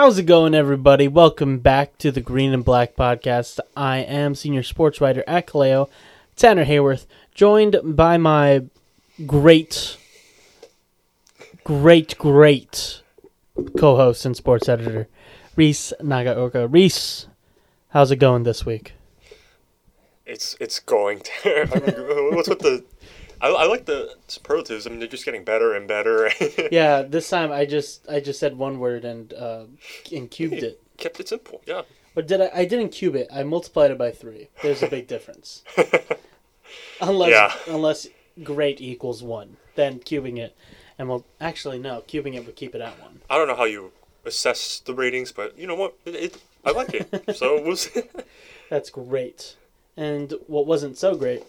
How's it going, everybody? Welcome back to the Green and Black Podcast. I am senior sports writer at Ka Leo, Tanner Haworth, joined by my great, great, great co host and sports editor, Reece Nagaoka. Reece, how's it going this week? It's it's going. I mean, what's with the? I, I like the superlatives. I mean, they're just getting better and better. Yeah, this time I just I just said one word and uh, and cubed it. Kept it simple. Yeah. But did I? I didn't cube it. I multiplied it by three. There's a big difference. Unless Yeah. unless great equals one, then cubing it, and well, actually no, cubing it would keep it at one. I don't know how you assess the ratings, but you know what? It, it, I like it. so we'll see. That's great. And what wasn't so great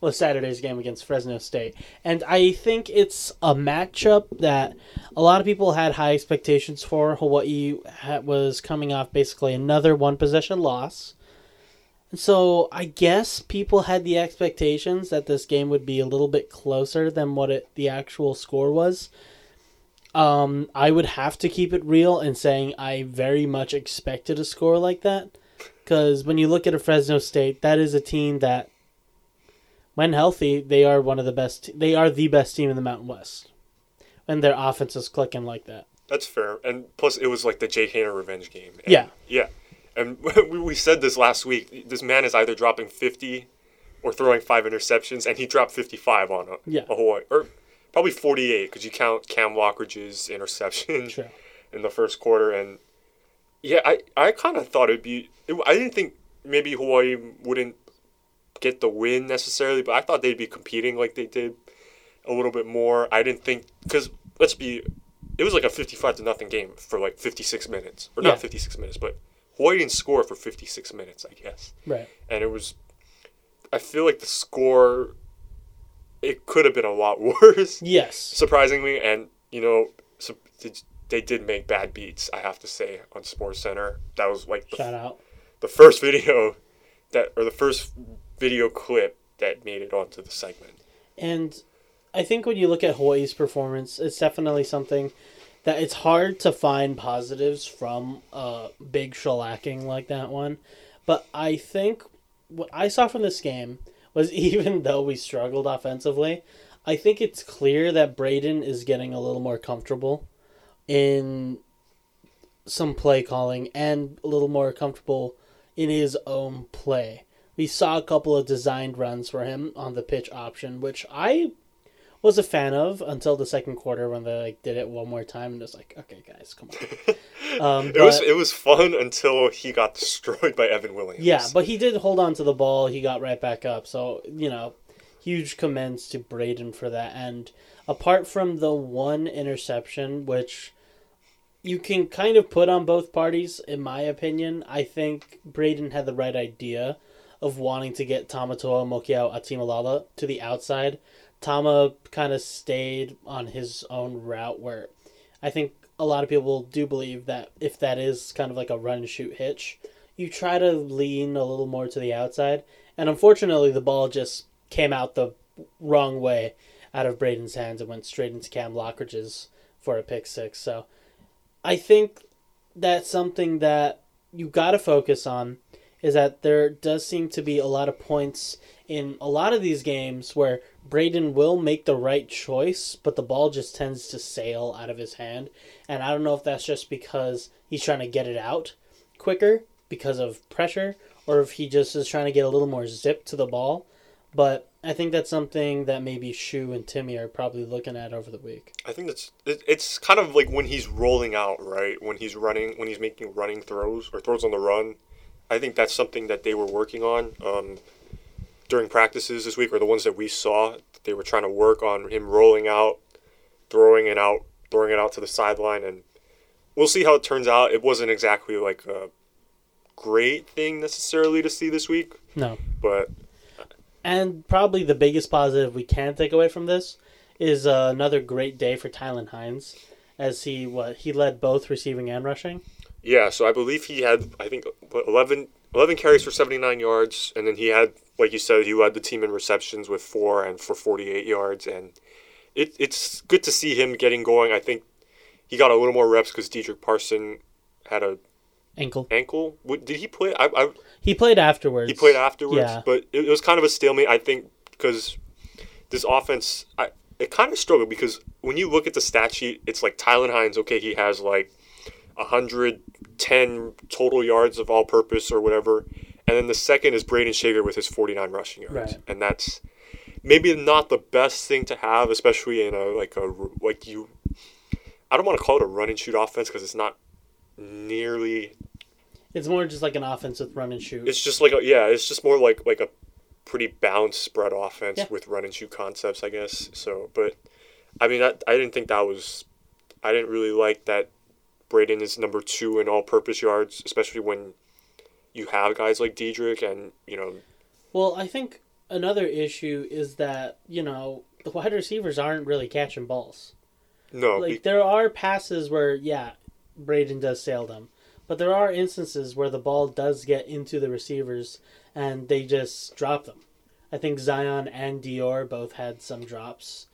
was Saturday's game against Fresno State. And I think it's a matchup that a lot of people had high expectations for. Hawaii ha- was coming off basically another one possession loss. So I guess people had the expectations that this game would be a little bit closer than what it, the actual score was. Um, I would have to keep it real in saying I very much expected a score like that. Because when you look at a Fresno State, that is a team that, when healthy, they are one of the best. They are the best team in the Mountain West. When their offense is clicking like that. That's fair. And plus, it was like the Jake Haener revenge game. And- Yeah. Yeah. And we, we said this last week. This man is either dropping fifty, or throwing five interceptions, and he dropped fifty-five on a, Yeah. a Hawaii, or probably forty-eight because you count Cam Lockridge's interception. Sure. in the first quarter, and yeah, I, I kind of thought it'd be. It, I didn't think maybe Hawaii wouldn't get the win necessarily, but I thought they'd be competing like they did a little bit more. I didn't think because let's be, it was like a fifty-five to nothing game for like fifty-six minutes, or Yeah. not fifty-six minutes, but Hawaii didn't score for fifty-six minutes, I guess, Right. and it was. I feel like the score. It could have been a lot worse Yes. surprisingly, and you know, so they- they did make bad beats. I have to say on Sports Center, that was like the, Shout out. the first video that, or the first video clip that made it onto the segment. And I think when you look at Hawaii's performance, it's definitely something that it's hard to find positives from a big shellacking like that one. But I think what I saw from this game was even though we struggled offensively, I think it's clear that Brayden is getting a little more comfortable in some play calling and a little more comfortable in his own play. We saw a couple of designed runs for him on the pitch option, which I was a fan of until the second quarter when they like did it one more time and it was like, okay, guys, come on. Um, It was it was fun until he got destroyed by Evan Williams. yeah, but he did hold on to the ball. He got right back up. So, you know, huge commends to Brayden for that. And apart from the one interception, which you can kind of put on both parties, in my opinion, I think Brayden had the right idea of wanting to get Tamatoa Mokiao Atimalala to the outside. Tama kind of stayed on his own route where I think a lot of people do believe that if that is kind of like a run and shoot hitch, you try to lean a little more to the outside. And unfortunately, the ball just came out the wrong way out of Brayden's hands and went straight into Cam Lockridge's for a pick six. So I think that's something that you got to focus on is that there does seem to be a lot of points in a lot of these games where Brayden will make the right choice, but the ball just tends to sail out of his hand. And I don't know if that's just because he's trying to get it out quicker because of pressure, or if he just is trying to get a little more zip to the ball. But I think that's something that maybe Shu and Timmy are probably looking at over the week. I think that's it, it's kind of like when he's rolling out, right? When he's running, when he's making running throws or throws on the run. I think that's something that they were working on um, during practices this week, or the ones that we saw. They were trying to work on him rolling out, throwing it out, throwing it out to the sideline, and we'll see how it turns out. It wasn't exactly like a great thing necessarily to see this week, No. but And probably the biggest positive we can take away from this is uh, another great day for Tylan Hines, as he what he led both receiving and rushing. Yeah, so I believe he had, I think, what, 11, 11 carries for 79 yards, and then he had, like you said, he led the team in receptions with four and for 48 yards, and it, it's good to see him getting going. I think he got a little more reps because Dedrick Parson had a Ankle. ankle. What, did he play? I, I He played afterwards. he played afterwards, Yeah. but it, it was kind of a stalemate. I think because this offense, I, it kind of struggled because when you look at the stat sheet, it's like Tylan Hines. Okay, he has like 110 total yards of all-purpose or whatever, and then the second is Brayden Schager with his 49 rushing yards, Right. and that's maybe not the best thing to have, especially in a like a like you. I don't want to call it a run and shoot offense because it's not nearly It's more just like an offense with run and shoot. it's just like a, yeah, it's just more like like a pretty balanced spread offense Yeah. with run and shoot concepts, I guess. So, but I mean, I, I didn't think that was, I didn't really like that. Brayden is number two in all-purpose yards, especially when you have guys like Dedrick and you know Well, I think another issue is that, you know, the wide receivers aren't really catching balls. no Like be- there are passes where yeah, Brayden does sail them. But there are instances where the ball does get into the receivers and they just drop them. I think Zion and Dior both had some drops,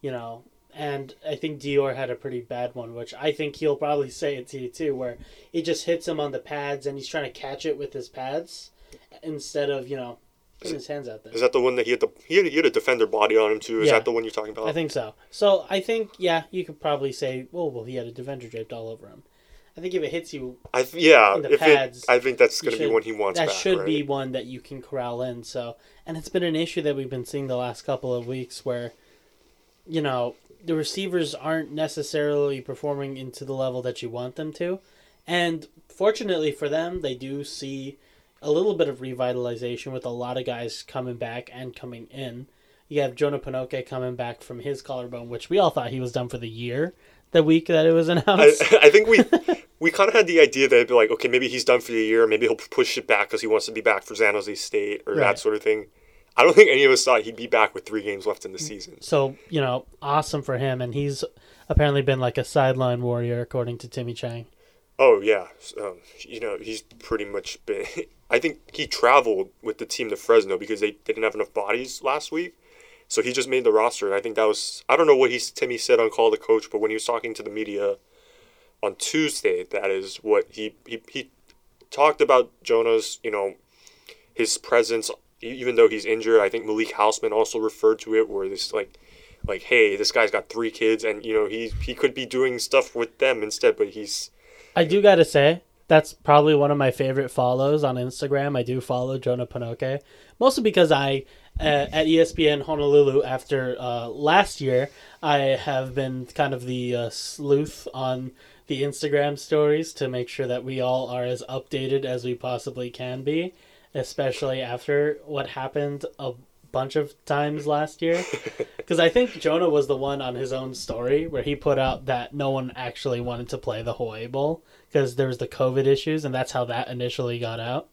you know, and I think Dior had a pretty bad one, which I think he'll probably say it to you too, where it just hits him on the pads and he's trying to catch it with his pads instead of, you know, putting his hands out there. is that the one that he had the he had, he had a defender body on him too? Is Yeah. that the one you're talking about? I think so. So I think yeah, you could probably say, well, well, he had a defender draped all over him. I think if it hits you, I th- yeah, the if pads, it, I think that's gonna be one he wants that back. should right? be one that you can corral in. So, and it's been an issue that we've been seeing the last couple of weeks where, you know, the receivers aren't necessarily performing into the level that you want them to, and fortunately for them, they do see a little bit of revitalization with a lot of guys coming back and coming in. You have Jonah Panoke coming back from his collarbone, which we all thought he was done for the year. The week that it was I, announced, I think we we kind of had the idea that it'd be like, okay, maybe he's done for the year. Maybe he'll push it back because he wants to be back for San Jose State or Right. that sort of thing. I don't think any of us thought he'd be back with three games left in the season. So, you know, awesome for him. And he's apparently been like a sideline warrior, according to Timmy Chang. Oh yeah, um, you know he's pretty much been. I think he traveled with the team to Fresno because they, they didn't have enough bodies last week, so he just made the roster. And I think that was I don't know what he Timmy said on call the coach, but when he was talking to the media on Tuesday, that is what he he, he talked about Jonah's you know his presence even though he's injured. I think Malik Hausman also referred to it where this like like hey this guy's got three kids and you know he he could be doing stuff with them instead, but he's I do got to say, that's probably one of my favorite follows on Instagram. I do follow Jonah Panoke, mostly because I, uh, at ESPN Honolulu, after uh, last year, I have been kind of the uh, sleuth on the Instagram stories to make sure that we all are as updated as we possibly can be, especially after what happened a bunch of times last year. Because I think Jonah was the one on his own story where he put out that no one actually wanted to play the Hawaii Bowl because there was the COVID issues, and that's how that initially got out.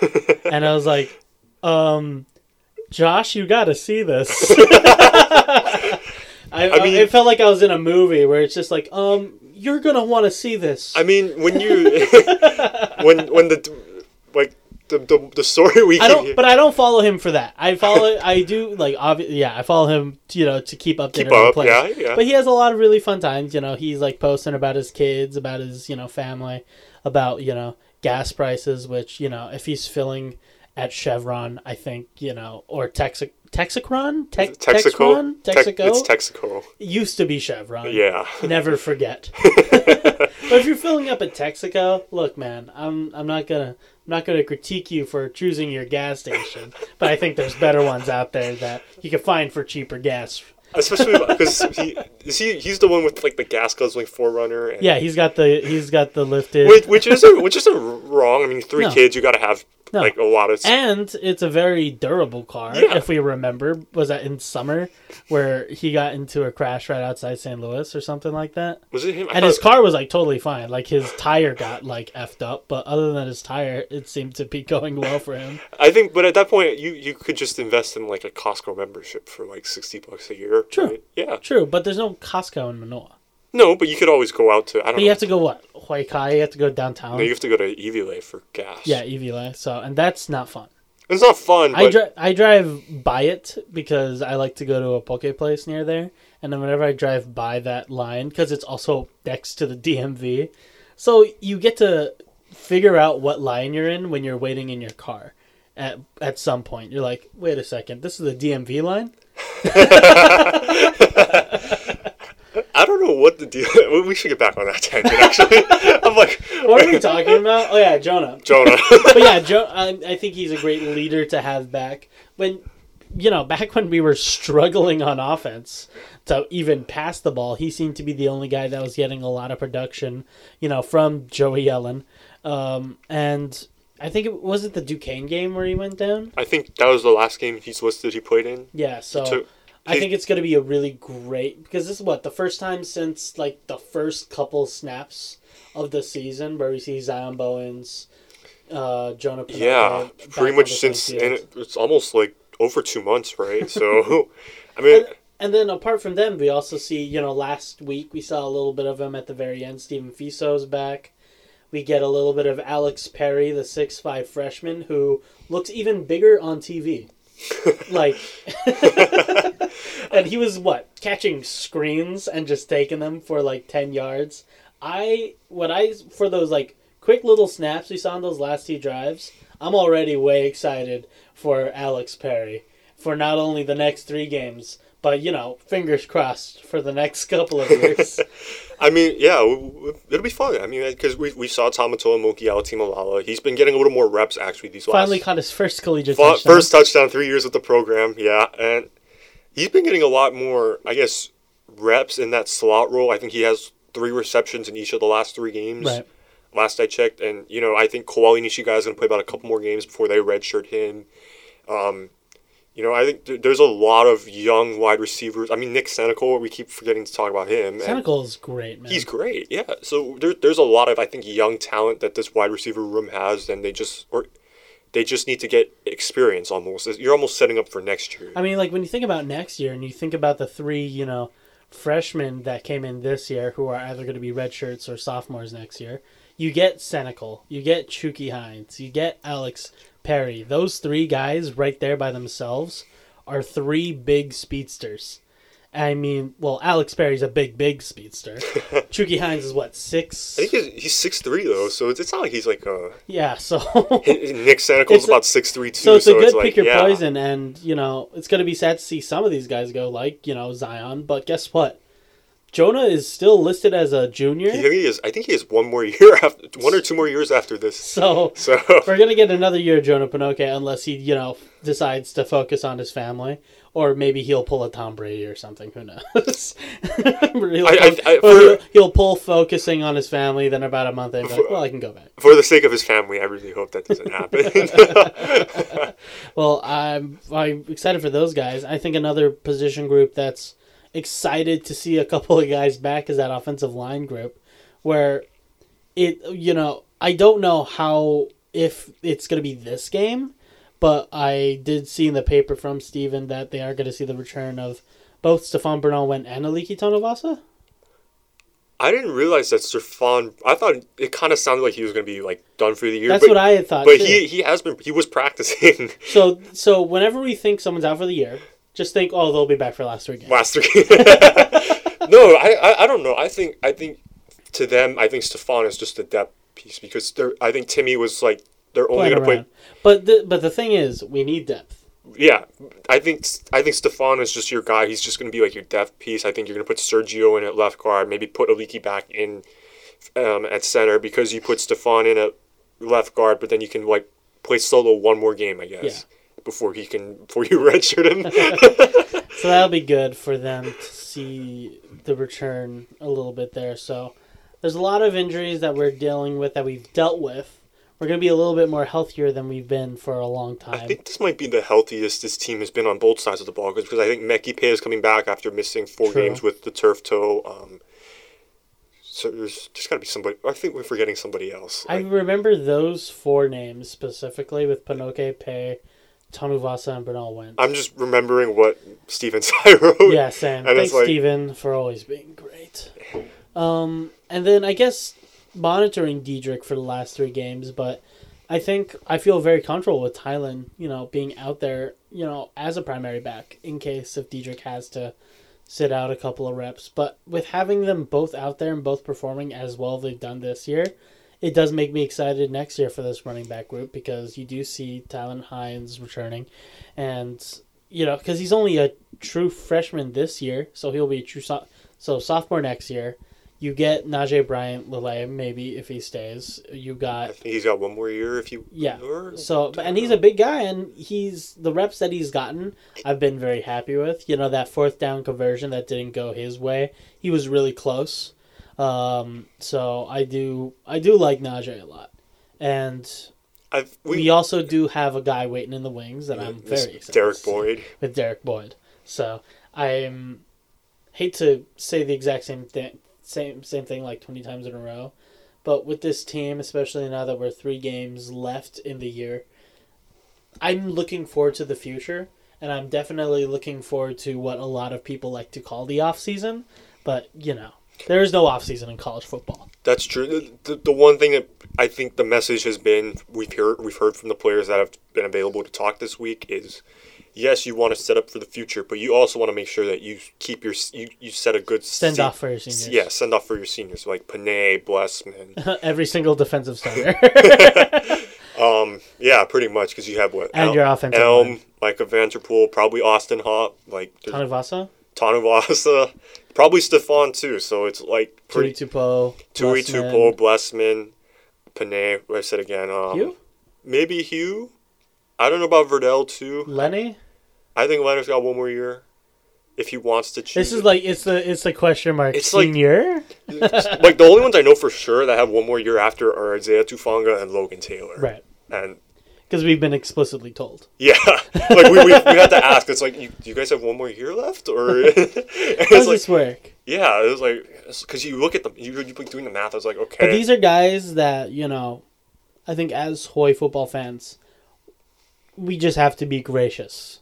and I was like, um, Josh, you got to see this. I, I mean- it felt like I was in a movie where it's just like, um, you're gonna want to see this. I mean, when you when when the like the the, the story we I don't, but I don't follow him for that. I follow, I do like, obvi- yeah, I follow him, you know, to keep updated keep up, yeah, yeah. But he has a lot of really fun times. You know, he's like posting about his kids, about his you know family, about you know gas prices. Which you know, if he's filling at Chevron, I think you know, or Texac Texacron, Te- Texaco, Texacron, Tex- Texaco it's Texaco. It used to be Chevron. Yeah, Never forget. but if you're filling up at Texaco, look, man, I'm I'm not gonna I'm not gonna critique you for choosing your gas station, but I think there's better ones out there that you can find for cheaper gas. especially because he is he he's the one with like the gas guzzling 4Runner. And, Yeah, he's got the he's got the lifted, which, which isn't which isn't wrong. I mean, three No. kids, you got to have No. like a lot of. and it's a very durable car. Yeah. If we remember, was that in summer where he got into a crash right outside St. Louis or something like that? was it him? I And his car was like totally fine. Like his tire got like effed up, but other than his tire, it seemed to be going well for him. I think, but at that point, you you could just invest in like a Costco membership for like sixty bucks a year. True. right? Yeah. True, but there's no Costco in Manoa. No, but you could always go out to. I don't But know. you have to go what? Hawaii Kai, you have to go downtown. no, you have to go to Iwilei for gas. yeah, Iwilei. So, and that's not fun. It's not fun. But I dri- I drive by it because I like to go to a poke place near there, and then whenever I drive by that line, because it's also next to the DMV, So you get to figure out what line you're in when you're waiting in your car. At at some point, you're like, wait a second, this is the DMV line. I don't know what the deal. We should get back on that tangent. Actually, I'm like, What are we talking about? Oh yeah, Jonah. Jonah. but yeah, Joe, I, I think he's a great leader to have back. When you know, back when we were struggling on offense to even pass the ball, he seemed to be the only guy that was getting a lot of production. You know, from Joey Yellen, um, and I think it was it the Duquesne game where he went down. I think that was the last game he's listed he played in. Yeah, so. took- I think it's going to be a really great because this is what the first time since like the first couple snaps of the season where we see Zion Bowens, uh, Jonah. Panoke Yeah, pretty much since, and it, it's almost like over two months, right? So, I mean, And, and then apart from them, we also see, you know, last week we saw a little bit of him at the very end. Stephen Fiso's back. We get a little bit of Alex Perry, the six five freshman, who looks even bigger on TV. like, and he was what catching screens and just taking them for like ten yards. I what I for those like quick little snaps we saw in those last two drives. I'm already way excited for Alex Perry for not only the next three games, but you know, fingers crossed for the next couple of years. I mean, yeah, it'll be fun. I mean, uh, because we, we saw Tamatoa Moki Alatimala. He's been getting a little more reps actually these Finally last Finally caught his first collegiate touchdown. first touchdown, three years with the program. Yeah, and he's been getting a lot more, I guess, reps in that slot role. I think he has three receptions in each of the last three games. Right. Last I checked, and you know, I think Kowali Nishigai is going to play about a couple more games before they redshirt him. Um, you know, I think th- there's a lot of young wide receivers. I mean, Nick Senecal, we keep forgetting to talk about him. and Senecal is great, man. He's great, yeah. So there, there's a lot of I think young talent that this wide receiver room has, and they just or they just need to get experience. Almost, you're almost setting up for next year. I mean, like when you think about next year and you think about the three, you know, freshmen that came in this year who are either going to be redshirts or sophomores next year, you get Senecal, you get Chucky Hines, you get Alex Perry. Those three guys right there by themselves are three big speedsters. I mean, well, Alex Perry's a big, big speedster. Chucky Hines is what six? I think he's, he's six three though, so it's, it's not like he's like uh Yeah, so Nick It's a- about six three too. So it's a good like, pick your yeah. poison, and you know it's going to be sad to see some of these guys go, like you know Zion. But guess what? Jonah is still listed as a junior, think he is. I think he has one more year after one or two more years after this. so So we're gonna get another year of Jonah Panoke unless he you know decides to focus on his family, or maybe he'll pull a Tom Brady or something. Who knows? He'll I- I- I- for- he'll, he'll pull focusing on his family. Then about a month, they'll like, well, I can go back. for the sake of his family, I really hope that doesn't happen. Well, I'm I'm excited for those guys. I think another position group that's excited to see a couple of guys back is that offensive line group, where it you know I don't know how if it's going to be this game, but I did see in the paper from Stephen that they are going to see the return of both Stefan Bernal Went and Aliki Tanuvasa. I didn't realize that Stefan. I thought it kind of sounded like he was going to be like done for the year. That's but, what I had thought. But too. he he has been. He was practicing so so whenever we think someone's out for the year, just think, oh, they'll be back for last three games. last three. no, I, I I don't know. I think I think to them, I think Stefan is just a depth piece because they're. I think Timmy was like they're only going to play. But the but the thing is, we need depth. Yeah, I think I think Stefan is just your guy. He's just going to be like your depth piece. I think you're going to put Sergio in at left guard, maybe put Aliki back in um, at center because you put Stefan in at left guard, but then you can like play solo one more game, I guess, before he can before you redshirt him. So that'll be good for them to see the return a little bit there. So there's a lot of injuries that we're dealing with that we've dealt with. We're going to be a little bit more healthier than we've been for a long time. I think this might be the healthiest this team has been on both sides of the ball because I think Meki Pei is coming back after missing four True. games with the turf toe. Um, so there's just got to be somebody. I think we're forgetting somebody else. I Like, remember those four names specifically with Panoke, Pei, Tanuvasa, and Bernal Wentz. I'm just remembering what Stephen Tsai wrote. Yeah, Sam. And Thanks, like- Stephen, for always being great. Um, and then I guess monitoring Dedrick for the last three games, but I think I feel very comfortable with Tylan, you know, being out there, you know, as a primary back in case if Dedrick has to sit out a couple of reps. But with having them both out there and both performing as well they've done this year, it does make me excited next year for this running back group because you do see Tylan Hines returning, and you know because he's only a true freshman this year, so he'll be a true so, so sophomore next year. You get Najee Bryant Lele maybe if he stays. You got he's got one more year if you. yeah. So, and he's a big guy, and he's the reps that he's gotten. I've been very happy with. You know that fourth down conversion that didn't go his way. He was really close. Um, so I do I do like Najee a lot, and I've, we, we, also do have a guy waiting in the wings that I'm very excited. Derek Boyd. with Derek Boyd. So I'm hate to say the exact same thing, same same thing like twenty times in a row, but with this team, especially now that we're three games left in the year, I'm looking forward to the future, and I'm definitely looking forward to what a lot of people like to call the off season. But you know, there is no off season in college football. That's true. The, the, one thing that I think the message has been we've heard we've heard from the players that have been available to talk this week is yes, you want to set up for the future, but you also want to make sure that you keep your you, you set a good Send se- off for your seniors. Yeah, send off for your seniors like Panay, Blessman. Every single defensive starter um, yeah, pretty much because you have what and El- your offensive Elm, line. like a Vanterpool, probably Austin Hopp, like Tanuvasa, Tanuvasa, probably Stefan too. So it's like pretty Tupo, Tui. Tupo, Blessman, Panay. I said again. Um, Hugh? Maybe Hugh. I don't know about Verdell too. Lenny. I think Leonard's got one more year if he wants to choose. This is like it's the it's the question mark. It's like- senior. like the only ones I know for sure that have one more year after are Isaiah Tufaga and Logan Taylor. right? And Because we've been explicitly told. yeah, like we, we, we had to ask. It's like, you, do you guys have one more year left, or How does like, this work? yeah, it was like because you look at the you you doing the math. I was like, okay, But these are guys that you know. I think as Hoy football fans, we just have to be gracious,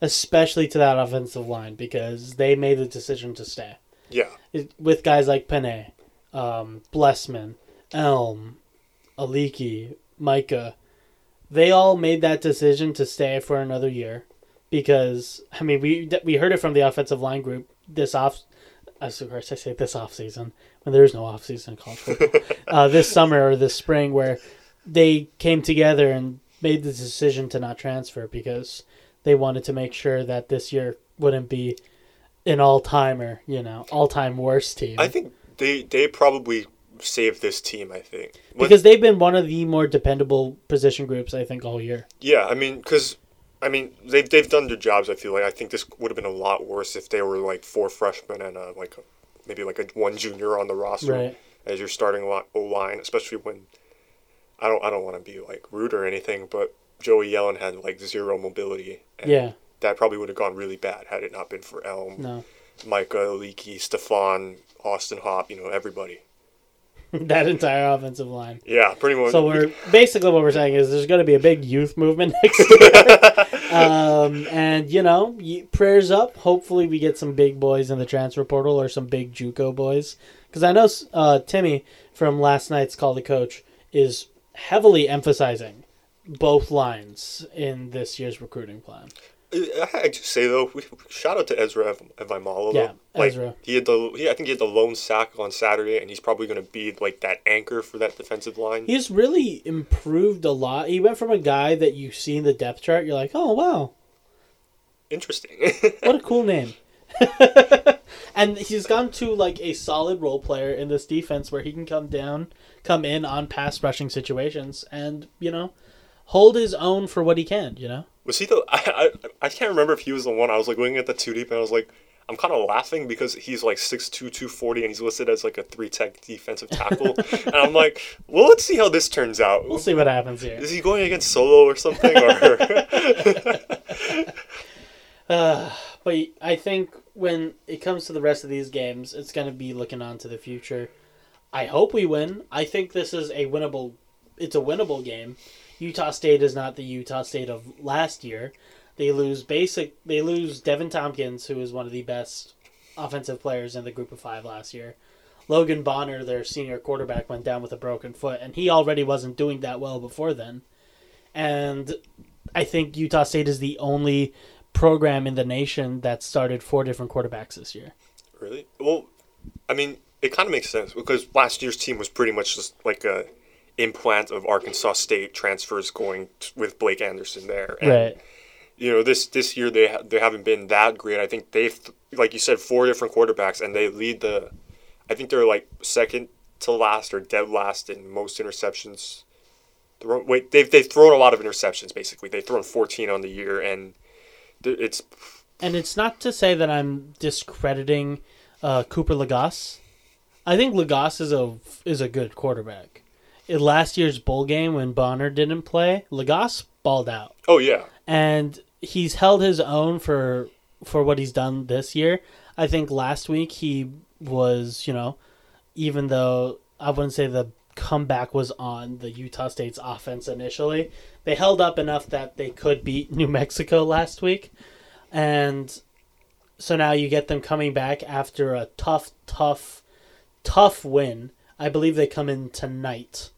especially to that offensive line because they made the decision to stay. yeah, It, with guys like Panay, um, Blessman, Elm, Aliki, Micah, they all made that decision to stay for another year because I mean we we heard it from the offensive line group this off. As of course, I say this off season when there is no off season in college football. uh, this summer or this spring, where they came together and made the decision to not transfer because they wanted to make sure that this year wouldn't be an all timer, you know, all time worst team. I think they they probably saved this team. I think When- because they've been one of the more dependable position groups I think all year. Yeah, I mean, because I mean they've they've done their jobs. I feel like I think this would have been a lot worse if they were like four freshmen and uh, like a, maybe like a one junior on the roster Right. as your starting O line, especially when I don't I don't want to be like rude or anything, but Joey Yellen had like zero mobility. And Yeah. that probably would have gone really bad had it not been for Elm, No. Micah, Leakey, Stefan, Austin Hopp, you know everybody. that entire offensive line. Yeah, pretty much. So we're basically what we're saying is there's going to be a big youth movement next year, um, and you know, prayers up. Hopefully, we get some big boys in the transfer portal or some big JUCO boys, because I know uh, Timmy from last night's call the coach is heavily emphasizing both lines in this year's recruiting plan. I just say though, we, shout out to Ezra Ev- Evimalo. Yeah, like, Ezra. He had the he, I think he had the lone sack on Saturday, and he's probably going to be like that anchor for that defensive line. He's really improved a lot. He went from a guy that you see in the depth chart, you're like, oh wow, Interesting. what a cool name. and he's gone to like a solid role player in this defense where he can come down, come in on pass rushing situations, and you know, hold his own for what he can. You know, was he the? I, I I can't remember if he was the one. I was like looking at the two deep, and I was like. I'm kind of laughing because he's like 6'2", 240, and he's listed as like a three tech defensive tackle. and I'm like, well, let's see how this turns out. we'll see what happens here. Is he going against Solo or something? Or Uh, but I think when it comes to the rest of these games, it's going to be looking on to the future. I hope we win. I think this is a winnable. It's a winnable game. Utah State is not the Utah State of last year. They lose basic. They lose Deven Thompkins, who is one of the best offensive players in the group of five last year. Logan Bonner, their senior quarterback, went down with a broken foot, and he already wasn't doing that well before then. And I think Utah State is the only program in the nation that started four different quarterbacks this year. Really? Well, I mean, it kind of makes sense because last year's team was pretty much just like a implant of Arkansas State transfers going t- with Blake Anderson there. And, right. You know, this this year they ha- they haven't been that great. I think they've like you said four different quarterbacks and they lead the. I think they're like second to last or dead last in most interceptions. Throw, wait, they've they've thrown a lot of interceptions. Basically, they've thrown 14 on the year, and th- it's And it's not to say that I'm discrediting uh, Cooper Legas. I think Legas is a is a good quarterback. In last year's bowl game when Bonner didn't play, Legas balled out. oh yeah, and he's held his own for for what he's done this year. I think last week he was, you know, even though I wouldn't say the comeback was on the Utah State's offense initially, they held up enough that they could beat New Mexico last week. And so now you get them coming back after a tough, tough, tough win. I believe they come in tonight.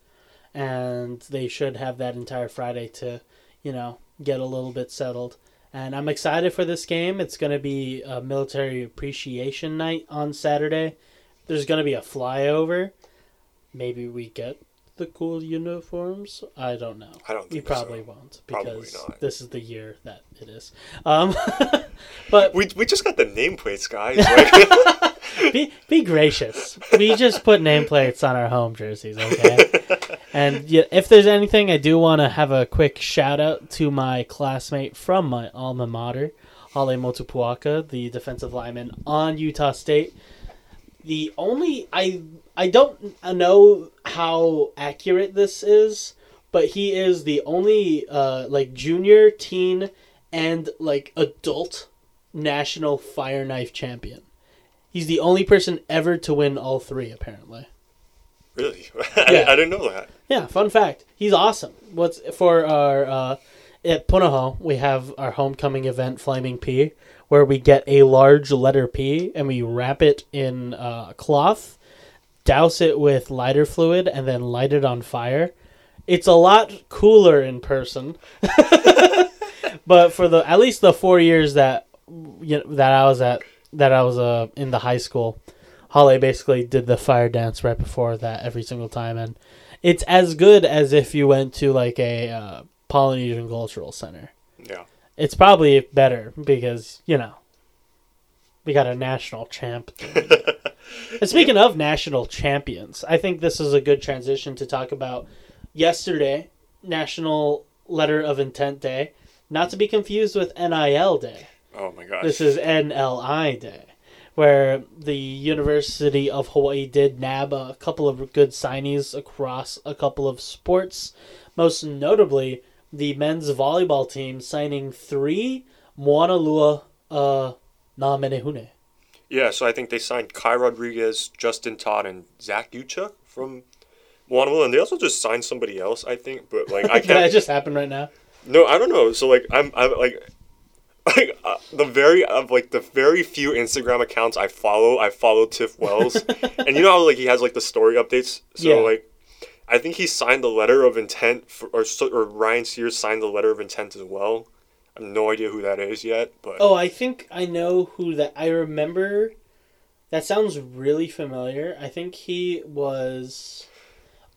And they should have that entire Friday to, you know, get a little bit settled. And I'm excited for this game. It's going to be a military appreciation night on Saturday. There's going to be a flyover. Maybe we get the cool uniforms. I don't know. I don't Think We probably so. won't Probably because not. this is the year that it is. Um, but We, we just got the nameplates, guys. Like, be be gracious. We just put nameplates on our home jerseys, okay? and yeah, if there's anything, I do want to have a quick shout out to my classmate from my alma mater, Hale Motupuaka, the defensive lineman on Utah State. The only I I don't know how accurate this is, but he is the only uh, like junior, teen, and like adult national fire knife champion. He's the only person ever to win all three, apparently. really? I, Yeah. I didn't know that. Yeah, fun fact. He's awesome. What's for our uh, at Punahou, we have our homecoming event, Flaming P, where we get a large letter P and we wrap it in uh, cloth, douse it with lighter fluid, and then light it on fire. It's a lot cooler in person. but for the at least the four years that you know, that I was at that I was uh, in the high school, Holly basically did the fire dance right before that every single time, and it's as good as if you went to like a uh, Polynesian cultural center. Yeah. It's probably better because you know we got a national champ. and speaking of national champions, I think this is a good transition to talk about yesterday, National Letter of Intent Day, not to be confused with NIL Day. Oh my gosh. This is NLI Day, where the University of Hawaii did nab a couple of good signees across a couple of sports. Most notably, the men's volleyball team signing three Moanalua uh, na menehune. Yeah, so I think they signed Kai Rodriguez, Justin Todd, and Zach Ucha from Moana, and they also just signed somebody else, I think. But like, I can't. that just happen right now? no, I don't know. So like, I'm, I'm like, like uh, the very of like the very few Instagram accounts I follow, I follow Tiff Wells, and you know how like he has like the story updates. So Yeah. like, I think he signed the letter of intent, for, or or Ryan Sears signed the letter of intent as well. I have no idea who that is yet, but Oh, I think I know who that. I remember. That sounds really familiar. I think he was.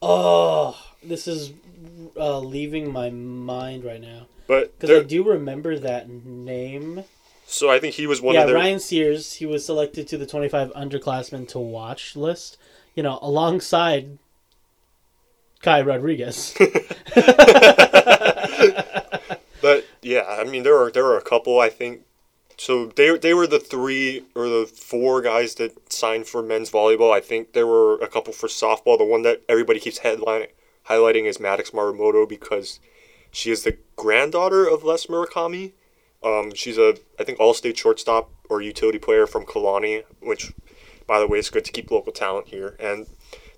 Oh, this is uh, leaving my mind right now but because I do remember that name. so I think he was one yeah, of their. Ryan Sears. He was selected to the twenty-five underclassmen to watch list. You know, alongside Kai Rodriguez. But yeah, I mean there are there are a couple I think. So they they were the three or the four guys that signed for men's volleyball. I think there were a couple for softball. The one that everybody keeps headline highlighting is Maddox Marumoto because she is the granddaughter of Les Murakami. Um, she's a I think all state shortstop or utility player from Kalani, which by the way is good to keep local talent here. And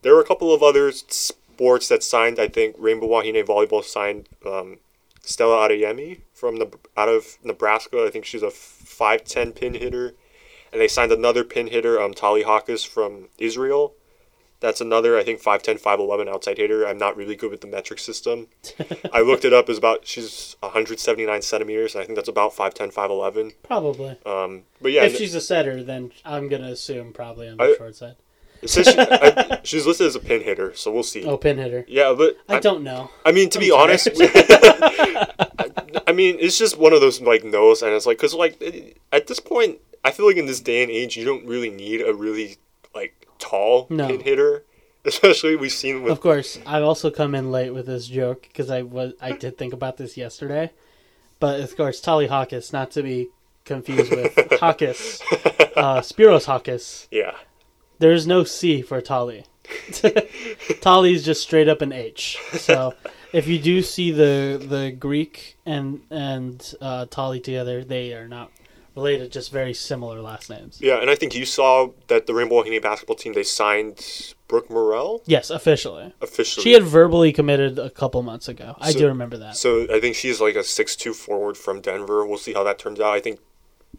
there were a couple of other sports that signed. I think Rainbow Wahine volleyball signed um, Stella Adeyemi from the out of Nebraska. I think she's a five ten pin hitter, and they signed another pin hitter, um, Tali Hawkes from Israel. That's another, I think, 5'10", 5'11", outside hitter. I'm not really good with the metric system. I looked it up. Is about she's 179 centimeters. And I think that's about 5'10", 5'11". Probably. Um, but yeah, if she's a setter, then I'm gonna assume probably on the I- short side. It says she, I, she's listed as a pin hitter, so we'll see. Oh, pin hitter. Yeah, but I don't know. I mean, to be I'm honest, sorry. I, I mean, it's just one of those like no's, and it's like, cause like it- at this point, I feel like in this day and age, you don't really need a really like tall No. pin hitter, especially we've seen with Of course, I've also come in late with this joke because I was I did think about this yesterday, but of course, Tali Hawkins, not to be confused with Hawkins, uh, Spiros Hawkins. yeah, There's no C for Tali. Tali's just straight up an H. So if you do see the the Greek and and uh, Tali together, they are not related, just very similar last names. yeah, and I think you saw that the Rainbow Wahine basketball team they signed Brooke Morel Yes, officially. officially. She had verbally committed a couple months ago. I So- do remember that. so I think she's like a six-two forward from Denver. We'll see how that turns out. I think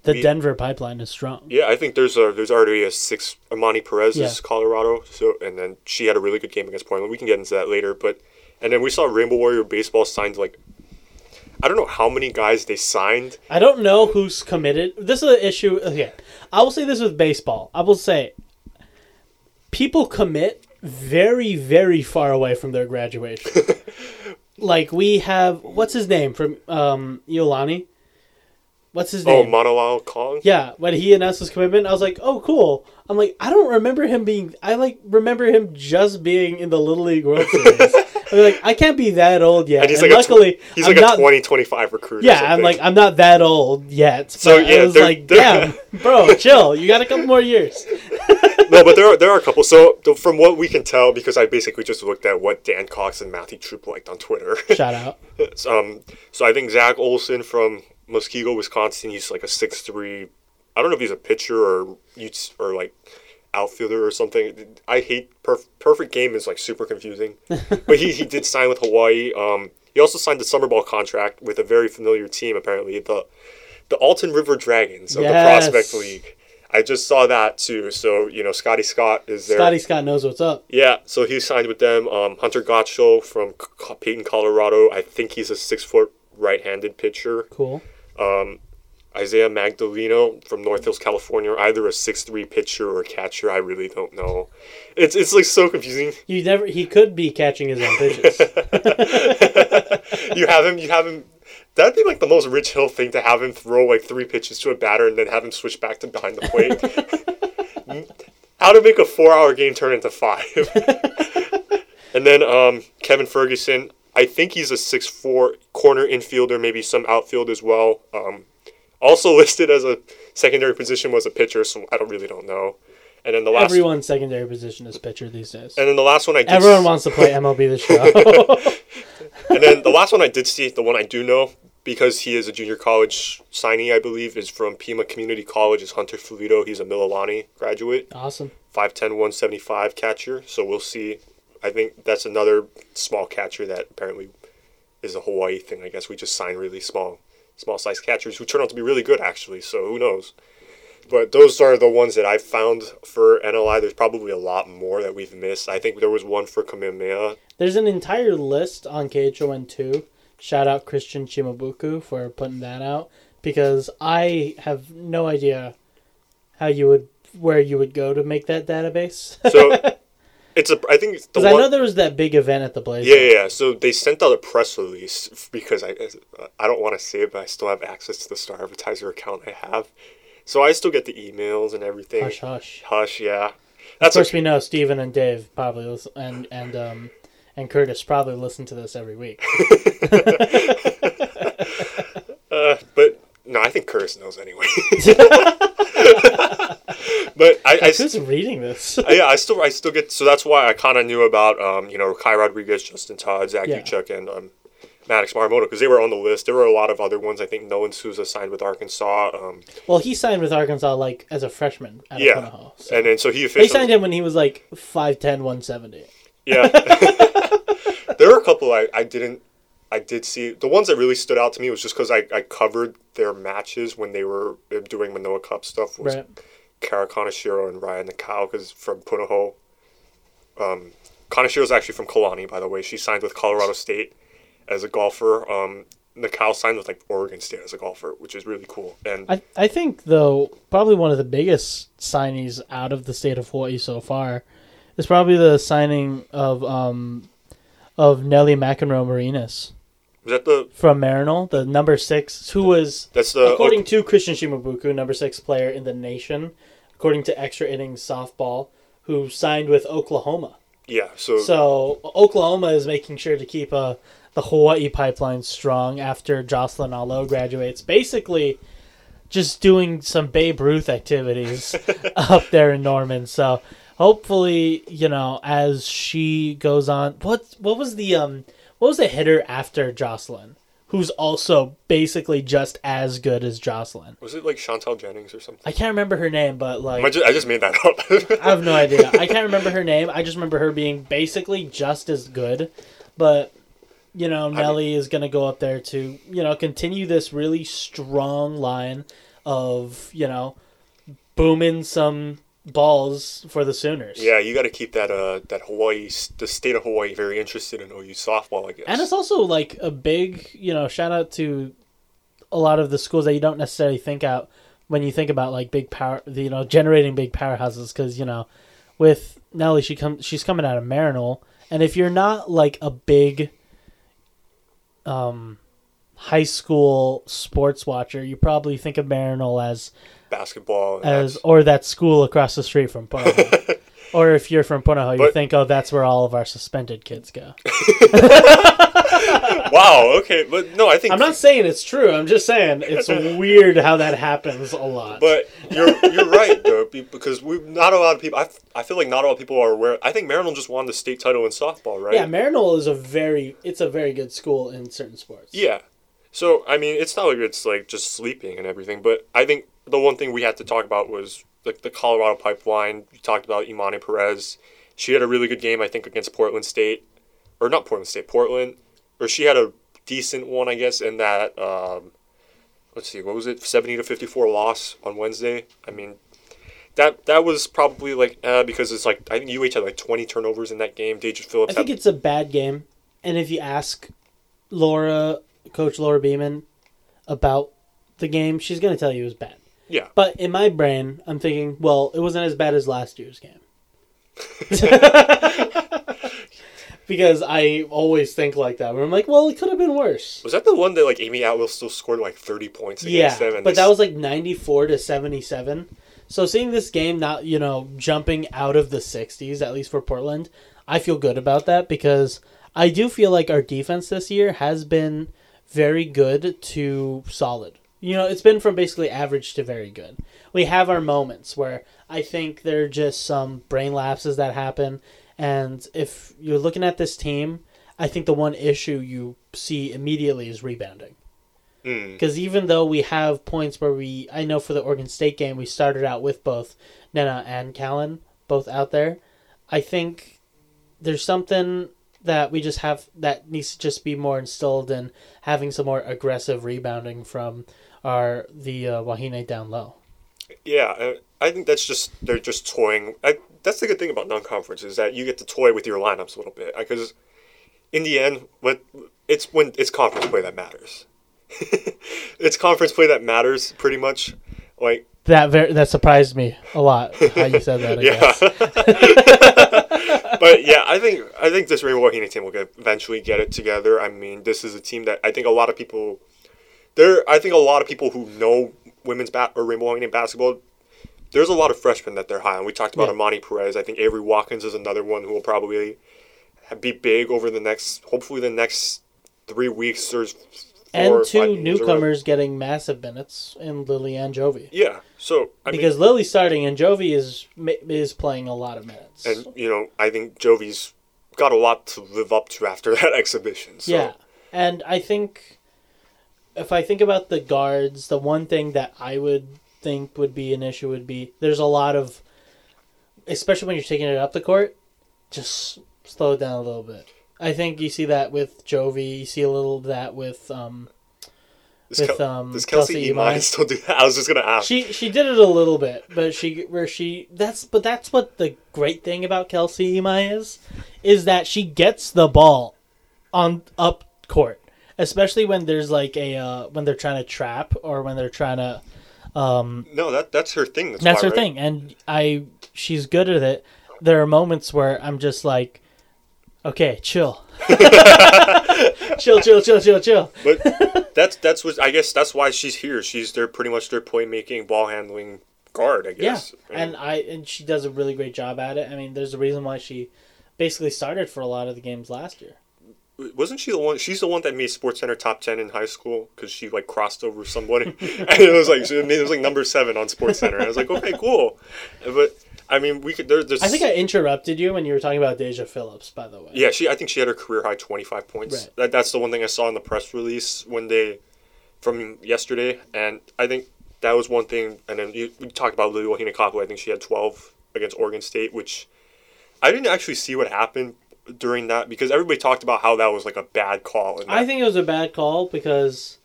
The Denver pipeline is strong. Yeah, I think there's a there's already a six. Amani Perez Yeah. is Colorado, so and then she had a really good game against Portland. We can get into that later, but and then we saw Rainbow Warrior baseball signed like I don't know how many guys they signed. I don't know who's committed. This is an issue. Okay, I will say this with baseball. I will say people commit very, very far away from their graduation. like we have, what's his name from um, Iolani? What's his name? Oh, name? Kong. yeah, when he announced his commitment, I was like, "Oh, cool." I'm like, I don't remember him being. I like remember him just being in the Little League World Series. I'm like, I can't be that old yet. And he's And like luckily, a tw- he's I'm like not a 20, 25 recruit. yeah, I'm like I'm not that old yet. So, yeah, I was they're- like, they're- damn, bro, chill. You got a couple more years. no, but there are there are a couple. So from what we can tell, because I basically just looked at what Dan Cox and Matthew Troop liked on Twitter. Shout out. um, so I think Zach Olson from Muskego, Wisconsin. He's like a six three. I don't know if he's a pitcher or or like outfielder or something. I hate perf- perfect game is like super confusing. but he, he did sign with Hawaii. Um, he also signed a summer ball contract with a very familiar team apparently the the Alton River Dragons of Yes. the Prospect League. I just saw that too. So you know Scotty Scott is there. Scotty Scott knows what's up. Yeah, so he signed with them. Um, Hunter Gottscho from C- Peyton, Colorado. I think he's a six foot right handed pitcher. Cool. Isaiah Magdaleno from North Hills, California. Either a six three pitcher or catcher. I really don't know. It's it's like so confusing. You never. He could be catching his own pitches. you have him. You have him. That'd be like the most Rich Hill thing to have him throw like three pitches to a batter and then have him switch back to behind the plate. How to make a four hour game turn into five. and then um, Kevin Ferguson. I think he's a six four corner infielder, maybe some outfield as well. Um, also listed as a secondary position was a pitcher, so I don't really don't know. And then the last Everyone's secondary position is pitcher these days. and then the last one I did Everyone wants to play MLB the show. And then the last one I did see, the one I do know, because he is a junior college signee, I believe, is from Pima Community College, is Hunter Filito. He's a Mililani graduate, awesome. 5'10", 175 catcher. So we'll see. I think that's another small catcher that apparently is a Hawaii thing. I guess we just sign really small, small size catchers who turn out to be really good, actually. So who knows? But those are the ones that I found for NLI. There's probably a lot more that we've missed. I think there was one for Kamehameha. There's an entire list on KHON2. Shout out Christian Chimabuku for putting that out because I have no idea how you would where you would go to make that database. So it's a. I think it's the Because I know there was that big event at the Blaze. Yeah, yeah, yeah. So they sent out a press release because I, I don't want to say it, but I still have access to the Star Advertiser account I have, so I still get the emails and everything. Hush, hush. Hush, yeah. that's. Of course, okay. we know Stephen and Dave probably listen, and and um and Curtis probably listen to this every week. Uh, but no, I think Curtis knows anyway. but I, I, Who's reading this? I- yeah, I still, I still get. So that's why I kind of knew about, um, you know, Kai Rodriguez, Justin Todd, Zach Yeah. Uchuk, and um, Maddox Maramoto because they were on the list. There were a lot of other ones. I think Nolan Souza signed with Arkansas. Um, well, he signed with Arkansas like as a freshman at yeah, Punahou. So. and then so he They signed him when he was like 5'10", 170. Yeah. there were a couple I, I didn't I did see the ones that really stood out to me was just because I, I covered their matches when they were uh, doing Manoa Cup stuff was Right. Kara Kaneshiro and Ryan Nakao because from Punahou. Um, Kanashiro's actually from Kalani, by the way. She signed with Colorado State as a golfer. Um, Nakao signed with like Oregon State as a golfer, which is really cool. And I I think though probably one of the biggest signees out of the state of Hawaii so far is probably the signing of um of Nelly McEnroe Marinas was that the from Maryknoll, the number six, who was that's the according to Christian Shimabuku, number six player in the nation, according to Extra Innings Softball, who signed with Oklahoma. yeah. So, So Oklahoma is making sure to keep uh, the Hawaii pipeline strong after Jocelyn Alo graduates. Basically, just doing some Babe Ruth activities up there in Norman. So hopefully, you know, as she goes on, what what was the um what was the hitter after Jocelyn? Who's also basically just as good as Jocelyn. was it like Chantal Jennings or something? I can't remember her name, but like I just, I just made that up. I have no idea. I can't remember her name. I just remember her being basically just as good. But you know, Nelly is going to go up there to you know continue this really strong line of you know booming some balls for the Sooners. yeah, you got to keep that uh that Hawaii, the state of Hawaii, very interested in OU softball. I guess. And it's also like a big, you know, shout out to a lot of the schools that you don't necessarily think out when you think about like big power, you know, generating big powerhouses. Because you know, with Nelly, she comes, she's coming out of Maryknoll, and if you're not like a big, um, high school sports watcher, you probably think of Maryknoll as basketball. as or that school across the street from Punahou. or if you're from Punahou, you But- think, oh, that's where all of our suspended kids go. wow. Okay, but no, I think. I'm not saying it's true. I'm just saying it's weird how that happens a lot. But you're you're right though, be- because we not a lot of people. I, f- I feel like not a lot of people are aware. I think Maryknoll just won the state title in softball, right? yeah, Maryknoll is a very it's a very good school in certain sports. Yeah. So I mean, it's not like it's like just sleeping and everything, but I think the one thing we had to talk about was like the Colorado pipeline. You talked about Imani Perez. She had a really good game, I think, against Portland State, or not Portland State, Portland, or she had a decent one, I guess, in that. Um, let's see, what was it? Seventy to fifty-four loss on Wednesday. I mean, that that was probably like uh, because it's like I think UH had like twenty turnovers in that game. Daejah I Phillips think had it's a bad game, and if you ask Laura, Coach Laura Beeman, about the game, she's gonna tell you it was bad. Yeah. But in my brain, I'm thinking, well, it wasn't as bad as last year's game. because I always think like that. Where I'm like, well, it could have been worse. Was that the one that like Amy Atwell still scored like thirty points Yeah, against them? and but they that was like 94 to 77. So seeing this game not, you know, jumping out of the 60s, at least for Portland, I feel good about that because I do feel like our defense this year has been very good to solid. You know, it's been from basically average to very good. We have our moments where I think there are just some brain lapses that happen. And if you're looking at this team, I think the one issue you see immediately is rebounding. Mm. Because even though we have points where we, I know for the Oregon State game, we started out with both Nena and Callan both out there. I think there's something that we just have that needs to just be more instilled in having some more aggressive rebounding from our the uh, Wahine down low. Yeah, I think that's just they're just toying. I, that's the good thing about non-conference is that you get to toy with your lineups a little bit because in the end, what it's when it's conference play that matters. it's conference play that matters pretty much. Like That ver- that surprised me a lot how you said that. I yeah, but yeah, I think I think this Rainbow Wahine team will get, eventually get it together. I mean, this is a team that I think a lot of people there. I think a lot of people who know women's bat or Rainbow Wahine basketball. There's a lot of freshmen that they're high on. We talked about Yeah. Imani Perez. I think Avery Watkins is another one who will probably be big over the next, hopefully the next three weeks or four and two newcomers getting massive minutes in Lily and Jovi. Yeah. So I mean, because Lily's starting and Jovi is is playing a lot of minutes. and you know, I think Jovi's got a lot to live up to after that exhibition. So. Yeah, and I think if I think about the guards, the one thing that I would think would be an issue would be there's a lot of, especially when you're taking it up the court, just slow it down a little bit. I think you see that with Jovi. You see a little of that with um, Does, with Kel- um, does Kelsey, Kelsey Imai Imai. still do that? I was just gonna ask. She she did it a little bit, but she where she that's but that's what the great thing about Kelsey Imai is, is that she gets the ball on up court, especially when there's like a uh, when they're trying to trap or when they're trying to. Um, no, that that's her thing. That's, that's why, her right? thing, and I she's good at it. There are moments where I'm just like, okay, chill, chill, chill, chill, chill, chill. But that's that's what I guess that's why she's here. She's their pretty much their playmaking, ball handling guard. I guess. Yeah, guess. and I and she does a really great job at it. I mean, there's a reason why she basically started for a lot of the games last year. Wasn't she the one? She's the one that made Sports Center top ten in high school because she like crossed over somebody, and it was like it was like number seven on Sports Center. I was like, okay, cool. But I mean, we could. There, there's. I think I interrupted you when you were talking about Daejah Phillips. By the way, Yeah, she. I think she had her career high twenty five points. Right. That, that's the one thing I saw in the press release when they from yesterday, and I think that was one thing. And then you, we talked about Lulu Hinakaku. I think she had twelve against Oregon State, which I didn't actually see what happened during that because everybody talked about how that was like a bad call. And I think it was a bad call because,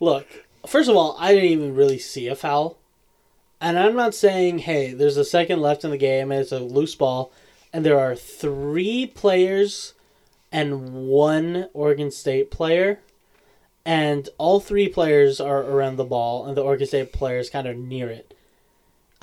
look, first of all, I didn't even really see a foul, and I'm not saying, hey, there's a second left in the game and it's a loose ball, and there are three players and one Oregon State player, and all three players are around the ball, and the Oregon State player is kind of near it.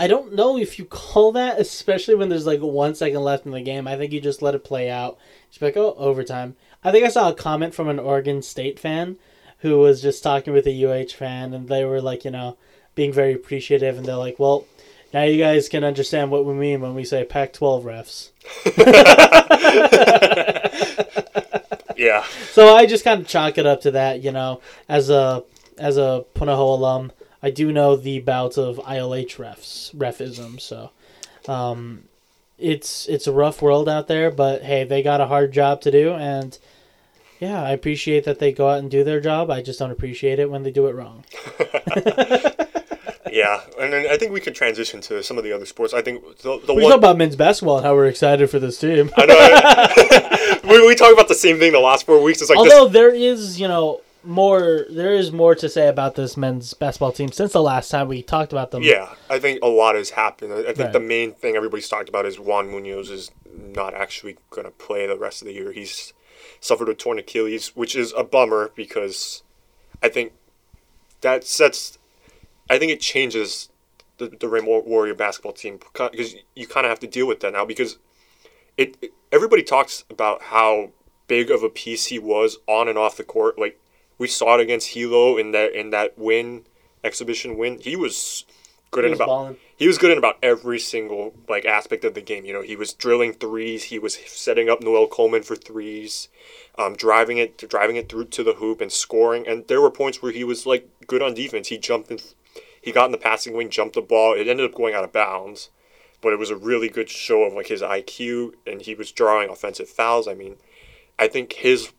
I don't know if you call that, especially when there's like one second left in the game. I think you just let it play out. Just like, oh, overtime. I think I saw a comment from an Oregon State fan who was just talking with a UH fan, and they were like, you know, being very appreciative, and they're like, well, now you guys can understand what we mean when we say Pac 12 refs. yeah, So I just kind of chalk it up to that, you know, as a as a Punahou alum, I do know the bouts of ILH refs, refism. So, um, it's it's a rough world out there, but hey, they got a hard job to do, and yeah, I appreciate that they go out and do their job. I just don't appreciate it when they do it wrong. yeah, and then I think we could transition to some of the other sports. I think the, the We one talk about men's basketball and how we're excited for this team. I know we, we talk about the same thing the last four weeks. It's like this, Although there is, you know, more there is more to say about this men's basketball team since the last time we talked about them. Yeah, I think a lot has happened. I think Right. the main thing everybody's talked about is Juan Munoz is not actually going to play the rest of the year. He's suffered a torn Achilles, which is a bummer because I think that sets. I think it changes the the Rainbow Warrior basketball team because you kind of have to deal with that now because it, it everybody talks about how big of a piece he was on and off the court. Like we saw it against Hilo in that in that win exhibition win. He was good He in was about balling. he was good in about every single like aspect of the game. You know, he was drilling threes. He was setting up Noel Coleman for threes, um, driving it driving it through to the hoop and scoring. And there were points where he was like good on defense. He jumped in, he got in the passing wing, jumped the ball. It ended up going out of bounds, but it was a really good show of like his IQ, and he was drawing offensive fouls. I mean, I think his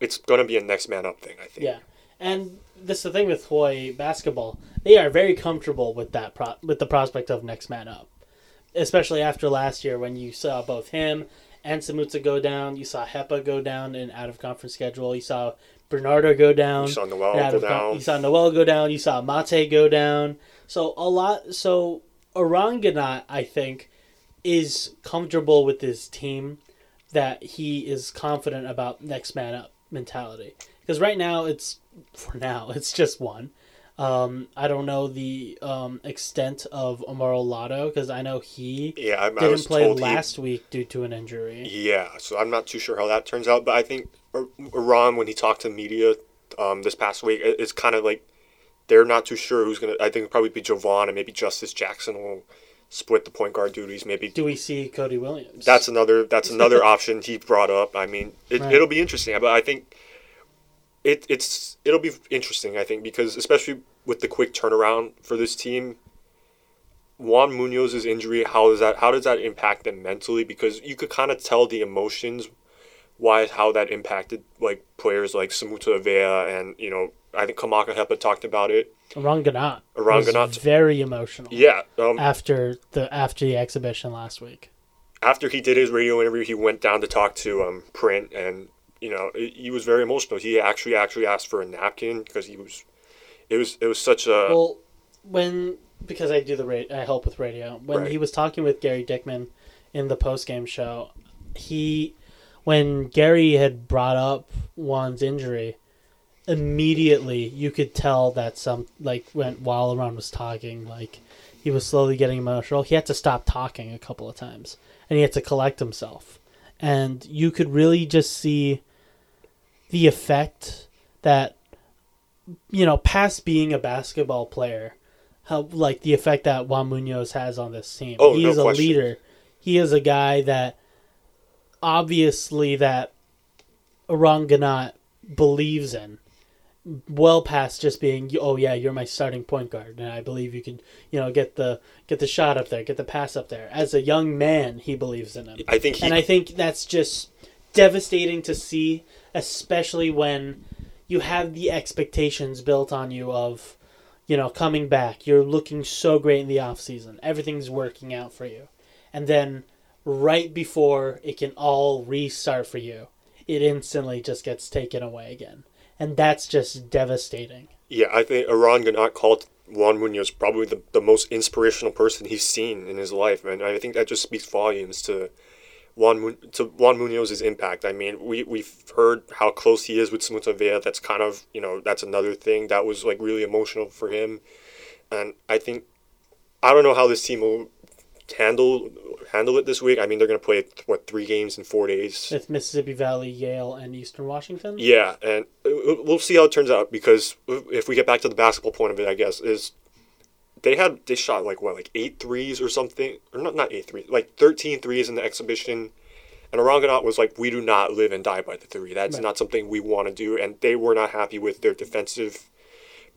it's gonna be a next man up thing. I think. Yeah, and this is the thing with Hawaii basketball; they are very comfortable with that pro- with the prospect of next man up, especially after last year when you saw both him and Samuta go down. You saw Hepa go down in out of conference schedule. You saw Bernardo go down. You saw Noel go of con- down. You saw Noel go down. You saw Mate go down. So a lot. So Eran Ganot, I think, is comfortable with his team that he is confident about next man up mentality. Because right now it's for now it's just one. Um, I don't know the um, extent of Amaro Lotto because I know he Yeah, I, I didn't was play told he last week due to an injury. Yeah, so I'm not too sure how that turns out, but I think Eran, when he talked to media um, this past week, it- it's kind of like they're not too sure who's gonna. I think it'll probably be Jovan and maybe Justice Jackson will split the point guard duties. Maybe Do we see Cody Williams? that's another that's another option he brought up. I mean, it, Right. it'll be interesting, but I think it it's it'll be interesting. I think because especially with the quick turnaround for this team. Juan Munoz's injury, how does that how does that impact them mentally? Because you could kind of tell the emotions, why how that impacted like players like Samuta Avea and you know I think Kamaka Hepa talked about it. Eran Ganot. was very emotional. Yeah, um, After the after the exhibition last week. after he did his radio interview, he went down to talk to um, Print, and you know he he was very emotional. He actually actually asked for a napkin because he was it was it was such a Well, when because I do the ra- I help with radio. When Right. he was talking with Gary Dickman in the post game show, he when Gary had brought up Juan's injury, immediately you could tell that some like when while Ron was talking, like he was slowly getting emotional. He had to stop talking a couple of times, and he had to collect himself, and you could really just see the effect that you know, past being a basketball player, how like the effect that Juan Munoz has on this team. Oh, he no is a question. leader. He is a guy that obviously that Eran Ganot believes in. Well past just being, oh yeah, you're my starting point guard, and I believe you can you know, get the get the shot up there, get the pass up there. As a young man, he believes in him. I think he And I think that's just devastating to see, especially when you have the expectations built on you of, you know, coming back. You're looking so great in the off season. Everything's working out for you. And then right before it can all restart for you, it instantly just gets taken away again. And that's just devastating. Yeah, I think Eran Ganot called Juan Munoz probably the, the most inspirational person he's seen in his life, and I think that just speaks volumes to Juan to Juan Munoz's impact. I mean, we we've heard how close he is with Samuta Avea. That's kind of you know that's another thing that was like really emotional for him, and I think I don't know how this team will handle handle it this week. I mean, they're gonna play what three games in four days. With Mississippi Valley, Yale, and Eastern Washington. Yeah, and we'll see how it turns out because if we get back to the basketball point of it, I guess is they had they shot like what like eight threes or something or not not eight threes like 13 threes in the exhibition, and Eran Ganot was like we do not live and die by the three. That's Right. not something we want to do, and they were not happy with their defensive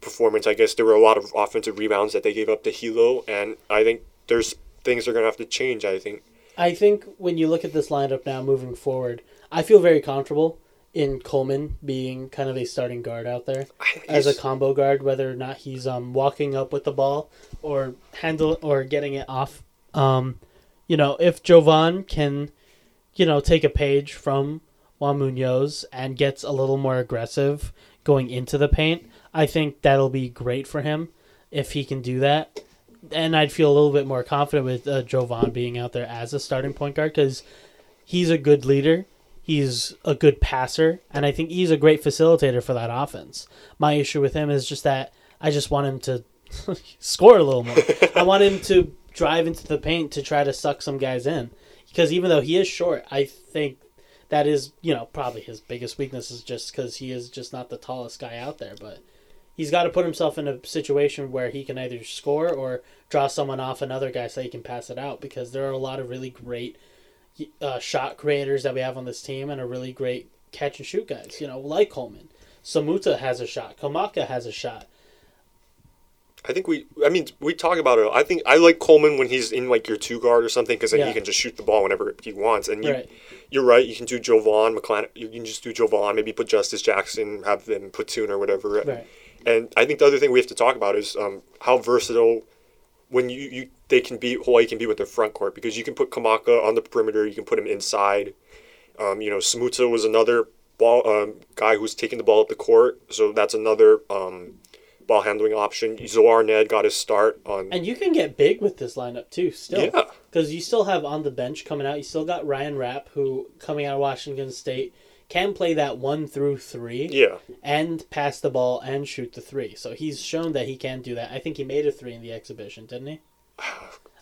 performance. I guess there were a lot of offensive rebounds that they gave up to Hilo, and I think there's things they're gonna have to change. I think. I think when you look at this lineup now moving forward, I feel very comfortable in Coleman being kind of a starting guard out there as a combo guard, whether or not he's um, walking up with the ball or handle or getting it off. Um, you know, if Jovan can, you know, take a page from Juan Munoz and gets a little more aggressive going into the paint, I think that'll be great for him if he can do that. And I'd feel a little bit more confident with uh, Jovan being out there as a starting point guard because he's a good leader. He's a good passer, and I think he's a great facilitator for that offense. My issue with him is just that I just want him to score a little more. I want him to drive into the paint to try to suck some guys in. Because even though he is short, I think that is, you know, probably his biggest weakness is just because he is just not the tallest guy out there. But he's got to put himself in a situation where he can either score or draw someone off another guy so he can pass it out. Because there are a lot of really great uh, shot creators that we have on this team and a really great catch and shoot guys, you know, like Coleman. Samuta has a shot. Kamaka has a shot. I think we. I mean, we talk about it. I think I like Coleman when he's in like your two guard or something because then Yeah. he can just shoot the ball whenever he wants. And you, Right. you're right. You can do Jovan McClan. You can just do Jovan. Maybe put Justice Jackson, have them platoon or whatever. Right. And I think the other thing we have to talk about is um, how versatile when you, you they can be Hawaii can be with their front court because you can put Kamaka on the perimeter. You can put him inside. Um, you know, Samuta was another ball um, guy who's taking the ball up the court, so that's another um, ball handling option. Zoar Ned got his start on. And you can get big with this lineup too, still. Yeah. Because you still have on the bench coming out, you still got Ryan Rapp, who coming out of Washington State can play that one through three Yeah, and pass the ball and shoot the three. So he's shown that he can do that. I think he made a three in the exhibition, didn't he?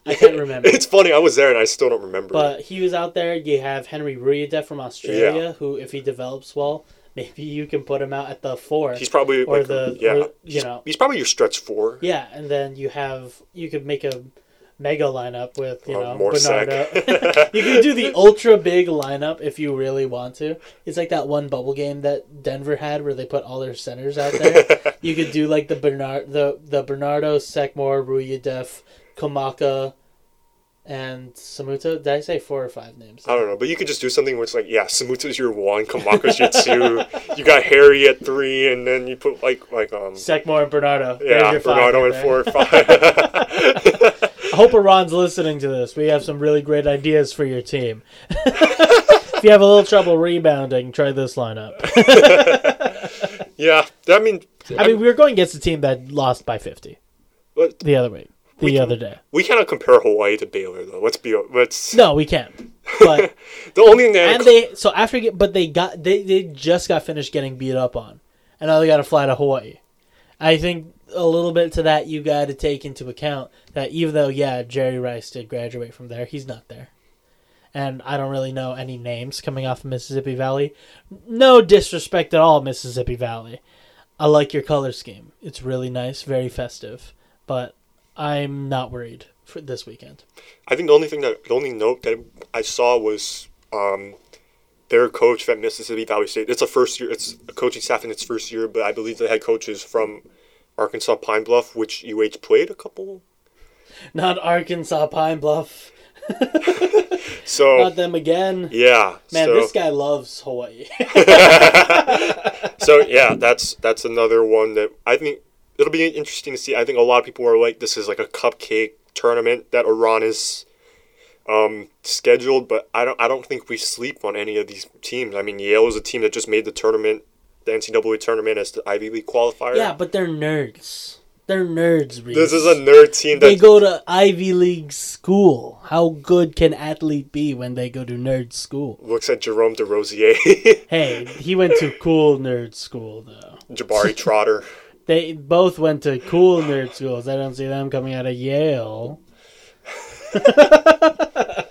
I can't remember. it's funny. I was there and I still don't remember. But he was out there. You have Henry Rouhliadeff from Australia, who, if he develops well, maybe you can put him out at the four. he's probably or like, the- yeah. or, you know. he's probably your stretch four. yeah, and then you have you could make a mega lineup with you Oh, know Bernardo. you can do the ultra big lineup if you really want to. It's like that one bubble game that Denver had where they put all their centers out there. you could do like the Bernard the the Bernardo, Sekmore, Rouhliadeff, Kamaka, and Samuta. Did I say four or five names? I don't know, but you could just do something where it's like, yeah, Samuta's your one, Kamaka's your two. you got Harry at three, and then you put like like um Sekmore and Bernardo. Yeah, Bernardo there. four or five. I hope Eran's listening to this. We have some really great ideas for your team. if you have a little trouble rebounding, try this lineup. Yeah, I mean, I mean, we were going against a team that lost by 50 but the other week, the can- other day. we cannot compare Hawaii to Baylor though. Let's be let's. No, we can't. But The only thing that and they so after get but they got they they just got finished getting beat up on, and now they got to fly to Hawaii. I think a little bit to that you got to take into account that even though yeah Jerry Rice did graduate from there, he's not there, and I don't really know any names coming off of Mississippi Valley. No disrespect at all, Mississippi Valley. I like your color scheme. It's really nice, very festive, but I'm not worried for this weekend. I think the only thing that the only note that I saw was um, their coach at Mississippi Valley State. It's a first year. It's a coaching staff in its first year, but I believe the head coach is from Arkansas Pine Bluff, which UH played a couple. Not Arkansas Pine Bluff. So Not them again. yeah, Man, so, this guy loves Hawaii. so yeah, that's that's another one that I think it'll be interesting to see. I think a lot of people are like, this is like a cupcake tournament that Eran is um, scheduled, but I don't I don't think we sleep on any of these teams. I mean, Yale is a team that just made the tournament, the NCAA tournament as the Ivy League qualifier. yeah, but they're nerds. They're nerds, Reece. this is a nerd team They go to Ivy League school. How good can athlete be when they go to nerd school? looks at Jerome Desrosiers, Hey, he went to cool nerd school though. Jabari Trotter. They both went to cool nerd schools. I don't see them coming out of Yale.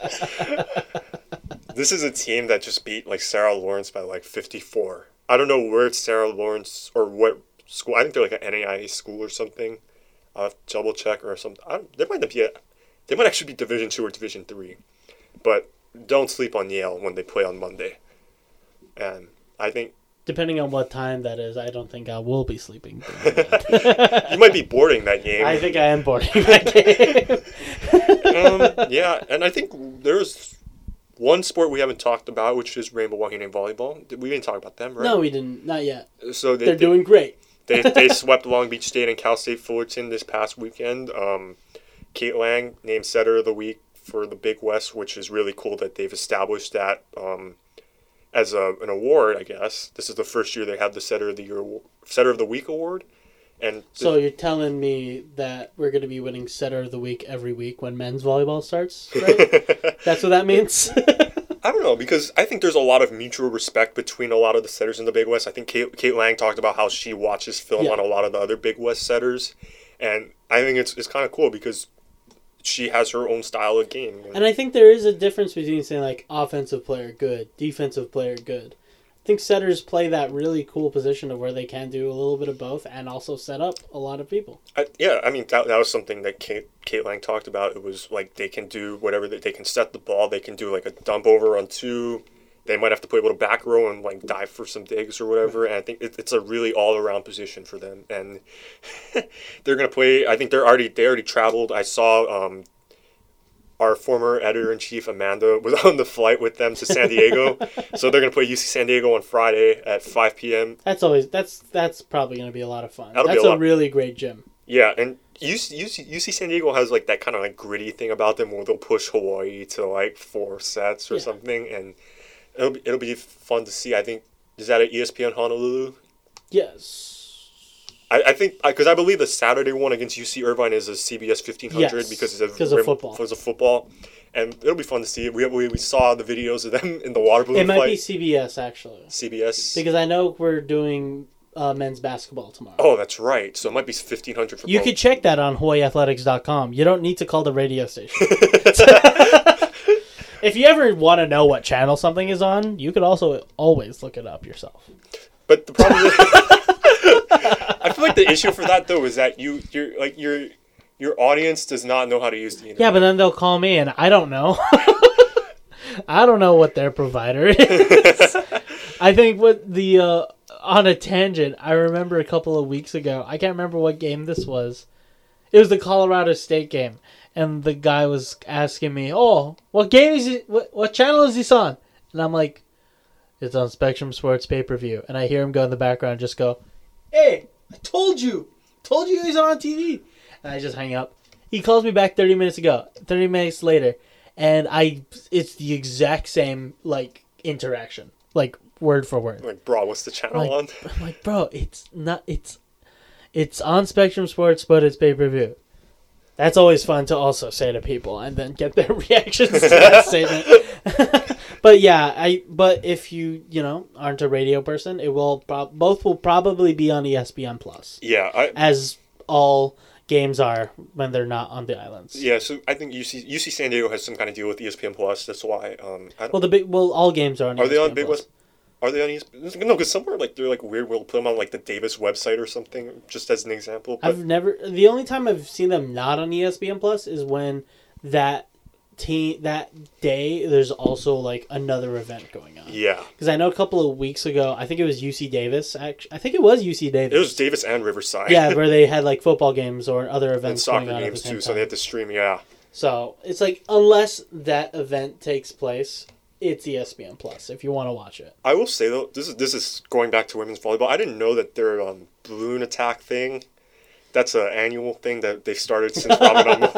This is a team that just beat like Sarah Lawrence by like 54. I don't know where it's Sarah Lawrence or what school. I think they're like an NAIA school or something. I'll have to double check or something. I don't, they might not be. A, they might actually be Division two or Division three, but don't sleep on Yale when they play on Monday. And I think Depending on what time that is, I don't think I will be sleeping. you might be boarding that game. I think I am boarding that game. um, yeah, and I think there's one sport we haven't talked about, which is Rainbow Wahine volleyball. We didn't talk about them, right? No, we didn't. Not yet. So they, They're they- doing great. they, they swept Long Beach State and Cal State Fullerton this past weekend. Um, Kate Lang named Setter of the Week for the Big West, which is really cool that they've established that um, as a, an award. I guess this is the first year they have the Setter of the Year, Setter of the Week award, and So you're telling me that we're going to be winning setter of the week every week when men's volleyball starts, right? That's what that means. I don't know because I think there's a lot of mutual respect between a lot of the setters in the Big West. I think Kate, Kate Lang talked about how she watches film Yeah. on a lot of the other Big West setters, and I think it's it's kind of cool because she has her own style of game. and I think there is a difference between saying like offensive player good, defensive player good. I think setters play that really cool position of where they can do a little bit of both and also set up a lot of people. I, yeah, I mean that, that was something that Kate, Kate Lang talked about. It was like they can do whatever they, they can set the ball. They can do like a dump over on two. They might have to play a little back row and like dive for some digs or whatever. And I think it, it's a really all around position for them. And they're gonna play. I think they're already they already traveled. I saw um, our former editor in chief Amanda was on the flight with them to San Diego. so they're gonna play UC San Diego on Friday at 5 p.m. That's always that's that's probably going to be a lot of fun. That'll that's a a, really great gym. Yeah, and UC, UC, UC San Diego has like that kind of like gritty thing about them where they'll push Hawaii to like four sets or Yeah. something, and it'll be, it'll be fun to see. I think is that at ESPN Honolulu. Yes. I, I think because I, believe the Saturday one against UC Irvine is a CBS fifteen hundred Yes, because it's a because of rim- football. Because of football, and it'll be fun to see. We we, we saw the videos of them in the water balloon It might flight. be CBS actually. CBS. Because I know we're doing uh, men's basketball tomorrow. oh, that's right. So it might be fifteen hundred for You both. could check that on HawaiiAthletics.com. You don't need to call the radio station. if you ever want to know what channel something is on, you could also always look it up yourself. But the problem is, I feel like the issue for that though is that you you're like your your audience does not know how to use the internet. Yeah, but then they'll call me and I don't know. I don't know what their provider is. I think what the uh, on a tangent, I remember a couple of weeks ago. I can't remember what game this was. It was the Colorado State game, and the guy was asking me, "Oh, what game is it? What, what channel is this on?" And I'm like, "It's on Spectrum Sports Pay Per View." And I hear him go in the background, just go, "Hey, I told you, told you he's on TV." And I just hang up. He calls me back 30 minutes ago. 30 minutes later, and I it's the exact same like interaction. Like word for word. Like, bro, what's the channel Like- on? I'm like, bro, it's not. It's it's on Spectrum Sports, but it's pay per view. That's always fun to also say to people, and then get their reactions to that statement. but yeah, I. But if you you know aren't a radio person, it will prob- both will probably be on ESPN Plus, Yeah, I, as all games are when they're not on the islands. yeah. So I think UC UC San Diego has some kind of deal with ESPN Plus. That's why. Um, I don't, Well, the big well, all games are on. Are they on Big Plus. West? Are they on ESPN? No, because somewhere like they're like weird. We'll put them on like the Davis website or something, just as an example. But I've never. The only time I've seen them not on ESPN Plus is when that team that day there's also like another event going on. yeah, Because I know a couple of weeks ago, I think it was UC Davis. Actually, I think it was UC Davis. it was Davis and Riverside. yeah, where they had like football games or other and events soccer going on at the games too. time. So they had to stream. Yeah, So it's like unless that event takes place, it's ESPN Plus if you want to watch it. I will say though, this is this is going back to women's volleyball. I didn't know that their um, balloon attack thing. That's an annual thing that they've started since Ramadan.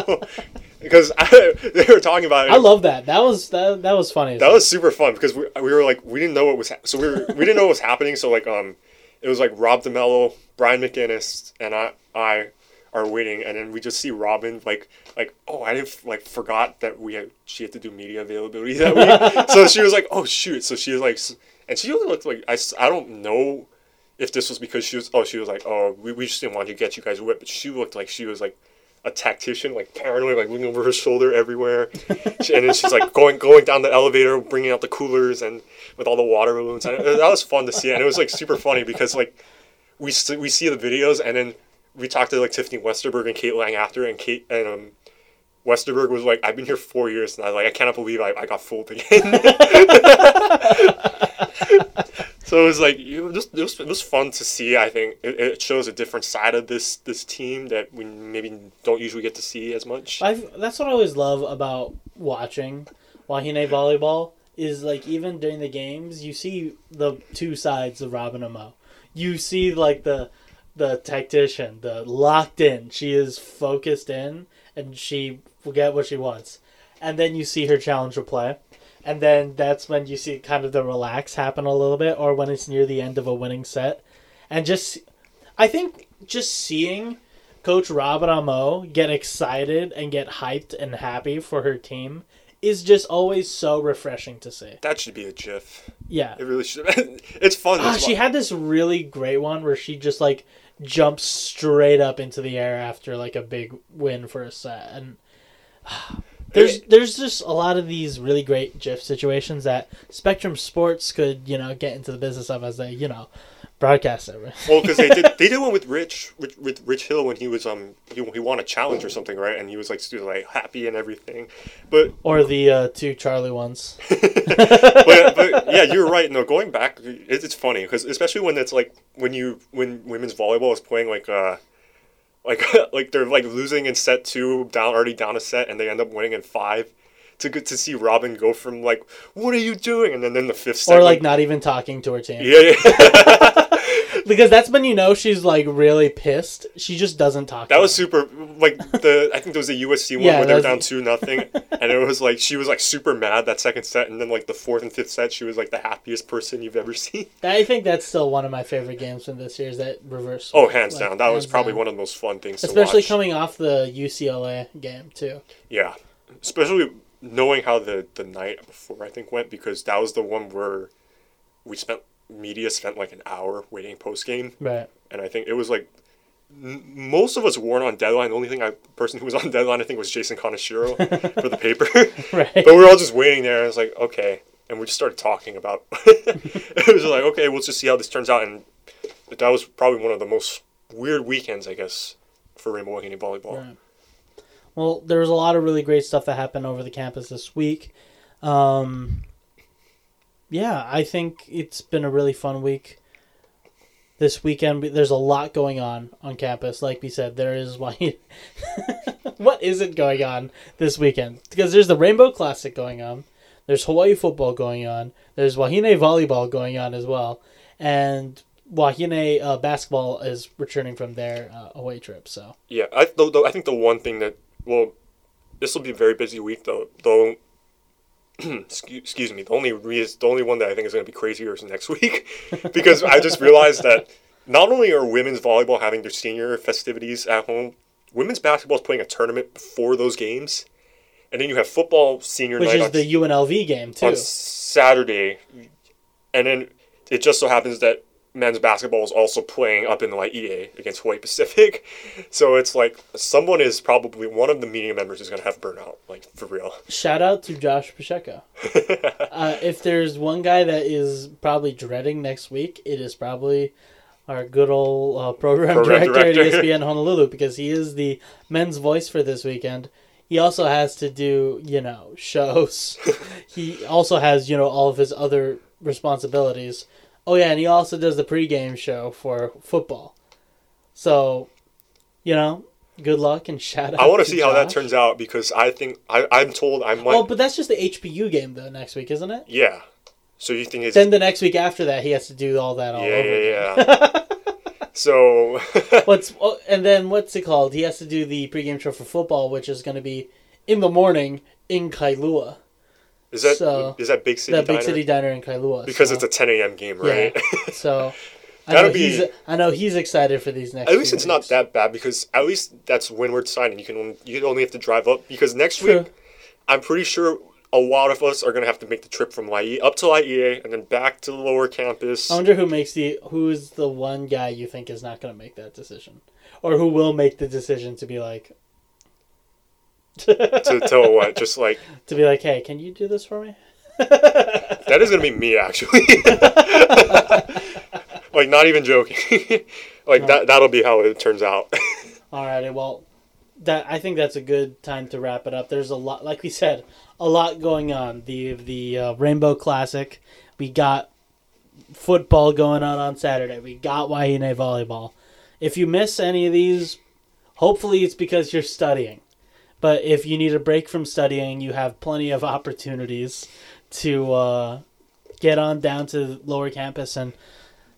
because I, they were talking about it. I love that. That was that, that was funny. That was super fun because we, we were like we didn't know what was ha- so we were we didn't know what was happening so like um it was like Rob DeMello, Brian McInnis, and I I are waiting and then we just see Robyn like like oh I didn't like forgot that we had she had to do media availability that week so she was like oh shoot so she was like and she only looked like I I don't know if this was because she was oh she was like oh we, we just didn't want to get you guys whipped. But she looked like she was like a tactician like paranoid like looking over her shoulder everywhere. And then she's like going going down the elevator bringing out the coolers and with all the water balloons. And that was fun to see. And it was like super funny because like we we see the videos and then we talked to like Tiffany Westerberg and Kate Lang after and Kate and um Westerberg was like I've been here four years and I like I cannot believe I, I got fooled again so it was like it was, it was it was fun to see I think it, it shows a different side of this this team that we maybe don't usually get to see as much I've, that's what I always love about watching Wahine volleyball is like even during the games you see the two sides of Robyn. You see like the the tactician, the locked in. She is focused in and she will get what she wants. And then you see her challenge replay. And then that's when you see kind of the relax happen a little bit or when it's near the end of a winning set. And just I think just seeing Coach Robin Amo get excited and get hyped and happy for her team is just always so refreshing to see. that should be a GIF Yeah. it really should it's fun Ah, she had this really great one where she just like jumps straight up into the air after like a big win for a set and there's there's just a lot of these really great GIF situations that Spectrum Sports could you know get into the business of as they you know broadcast it. Well, because they did they did one with Rich, Rich with Rich Hill when he was um he, he won a challenge or something right, and he was like still like happy and everything, but or the uh, two Charlie ones. but, but yeah, you're right. No, going back, it, it's funny because especially when it's like when you when women's volleyball is playing like uh like like they're like losing in set two, down already down a set, and they end up winning in five. To get to see Robyn go from like, what are you doing, and then then the fifth set, Or like not even talking to her team. yeah, yeah. Because that's when you know she's like really pissed. She just doesn't talk. That was them. super. Like the, I think there was a USC one Yeah, where they were down two nothing, and it was like she was like super mad that second set, and then like the fourth and fifth set, she was like the happiest person you've ever seen. I think that's still one of my favorite games from this year. Is that reverse? Oh, hands like, down, that was probably down. one of the most fun things Especially to watch. coming off the UCLA game too. yeah, especially knowing how the the night before I think went because that was the one where we spent media spent like an hour waiting post game, Right. and I think it was like. m- Most of us weren't on deadline. The only thing I person who was on deadline I think was Jason Kaneshiro for the paper. Right. But we were all just waiting there, and it's like, okay. And we just started talking about. it was like, okay, we'll just see how this turns out. And that was probably one of the most weird weekends, I guess, for Rainbow Wahine volleyball. Right. Well, there was a lot of really great stuff that happened over the campus this week. Um, yeah, I think it's been a really fun week. This weekend, there's a lot going on on campus. Like we said, there is why. what isn't going on this weekend? Because there's the Rainbow Classic going on. There's Hawaii football going on. There's Wahine volleyball going on as well, and Wahine uh, basketball is returning from their uh, away trip. So Yeah, I though, I think the one thing that well, this will be a very busy week though. Though excuse, me. The only re- the only one that I think is going to be crazier is next week, because I just realized that not only are women's volleyball having their senior festivities at home, women's basketball is playing a tournament before those games, and then you have football senior Which night is on, the UNLV game too. on Saturday, and then it just so happens that men's basketball is also playing up in the EA against Hawaii Pacific. So it's like someone is probably one of the media members is going to have burnout, like for real. Shout out to Josh Pacheco. uh, if there's one guy that is probably dreading next week, it is probably our good old uh, program, Program director, director. at ESPN Honolulu because he is the men's voice for this weekend. He also has to do, you know, shows. he also has, you know, all of his other responsibilities. Oh yeah, and he also does the pregame show for football. So, you know, good luck and shout out. I want to see how that turns out because I think I, I'm told I might. Oh, but that's just the HPU game though next week, isn't it? yeah. So you think it's Then the next week after that, he has to do all that all yeah, over. yeah, again. yeah. so What's oh, and then what's it called? He has to do the pregame show for football, which is going to be in the morning in Kailua, is that is So, that big city that big city diner in Kailua. because so, it's a 10 a.m. game, right? yeah. so I know be- he's I know he's excited for these next. At least it's not that bad because at least that's windward signing. You can you only have to drive up because next True. week I'm pretty sure a lot of us are gonna have to make the trip from IE up to IEA and then back to the lower campus. I wonder who makes the who's the one guy you think is not going to make that decision, or who will make the decision to be like to tell what, just like to be like, hey, can you do this for me? that is gonna be me actually. like not even joking. like that that'll be how it turns out. Alrighty, well, that I think that's a good time to wrap it up. There's a lot, like we said, a lot going on. The the uh, Rainbow Classic, we got football going on on Saturday. We got Wahine volleyball. If you miss any of these, hopefully it's because you're studying. But if you need a break from studying, you have plenty of opportunities to uh, get on down to lower campus and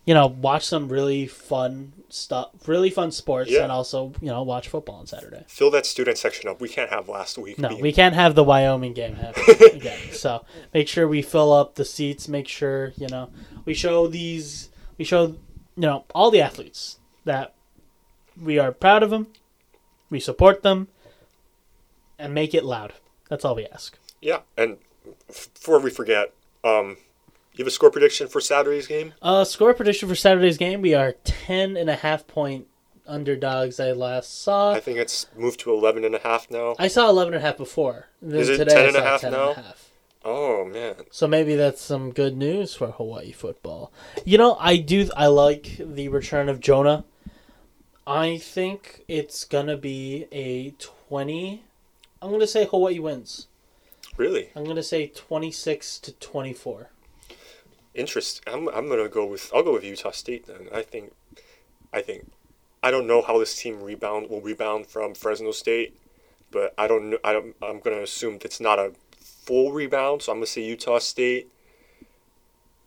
you know watch some really fun stuff, really fun sports, Yeah. and also you know watch football on Saturday. Fill that student section up. We can't have last week. No, being- we can't have the Wyoming game happen again. So make sure we fill up the seats. Make sure you know we show these. We show you know all the athletes that we are proud of them. We support them, and make it loud. That's all we ask. Yeah, and f- before we forget, um, you have a score prediction for Saturday's game? Uh, score prediction for Saturday's game: We are ten and a half point underdogs. I last saw. I think it's moved to 11 and a half now. I saw eleven and a half before. Then Is it today 10 I and a half 10 now? and a half. Oh man. So maybe that's some good news for Hawaii football. You know, I do. I like the return of Jonah. I think it's gonna be a twenty. I'm gonna say Hawaii wins. Really? I'm gonna say twenty-six to twenty-four. Interest. I'm, I'm gonna go with I'll go with Utah State then. I think I think I don't know how this team rebound will rebound from Fresno State, but I don't know I don't, I'm gonna assume it's not a full rebound, so I'm gonna say Utah State.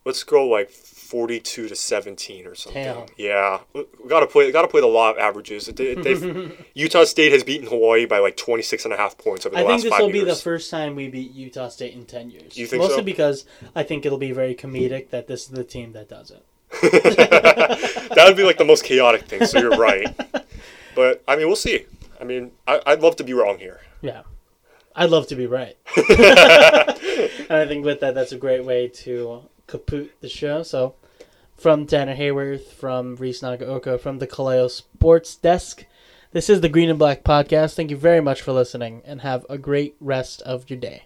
Let's go like 42 to 17 or something. Damn. Yeah, we gotta play. Gotta play the law of averages. Utah State has beaten Hawaii by like 26 and a half points over the last year. I think this will be the first time we beat Utah State in ten years. You think Mostly so? because I think it'll be very comedic that this is the team that does it. that would be like the most chaotic thing. So you're right. But I mean, we'll see. I mean, I, I'd love to be wrong here. Yeah. I'd love to be right. and I think with that, that's a great way to kaput the show. So, from Tanner Haworth, from Reece Nagaoka, from the Ka Leo Sports Desk, this is the Green and Black Podcast. Thank you very much for listening and have a great rest of your day.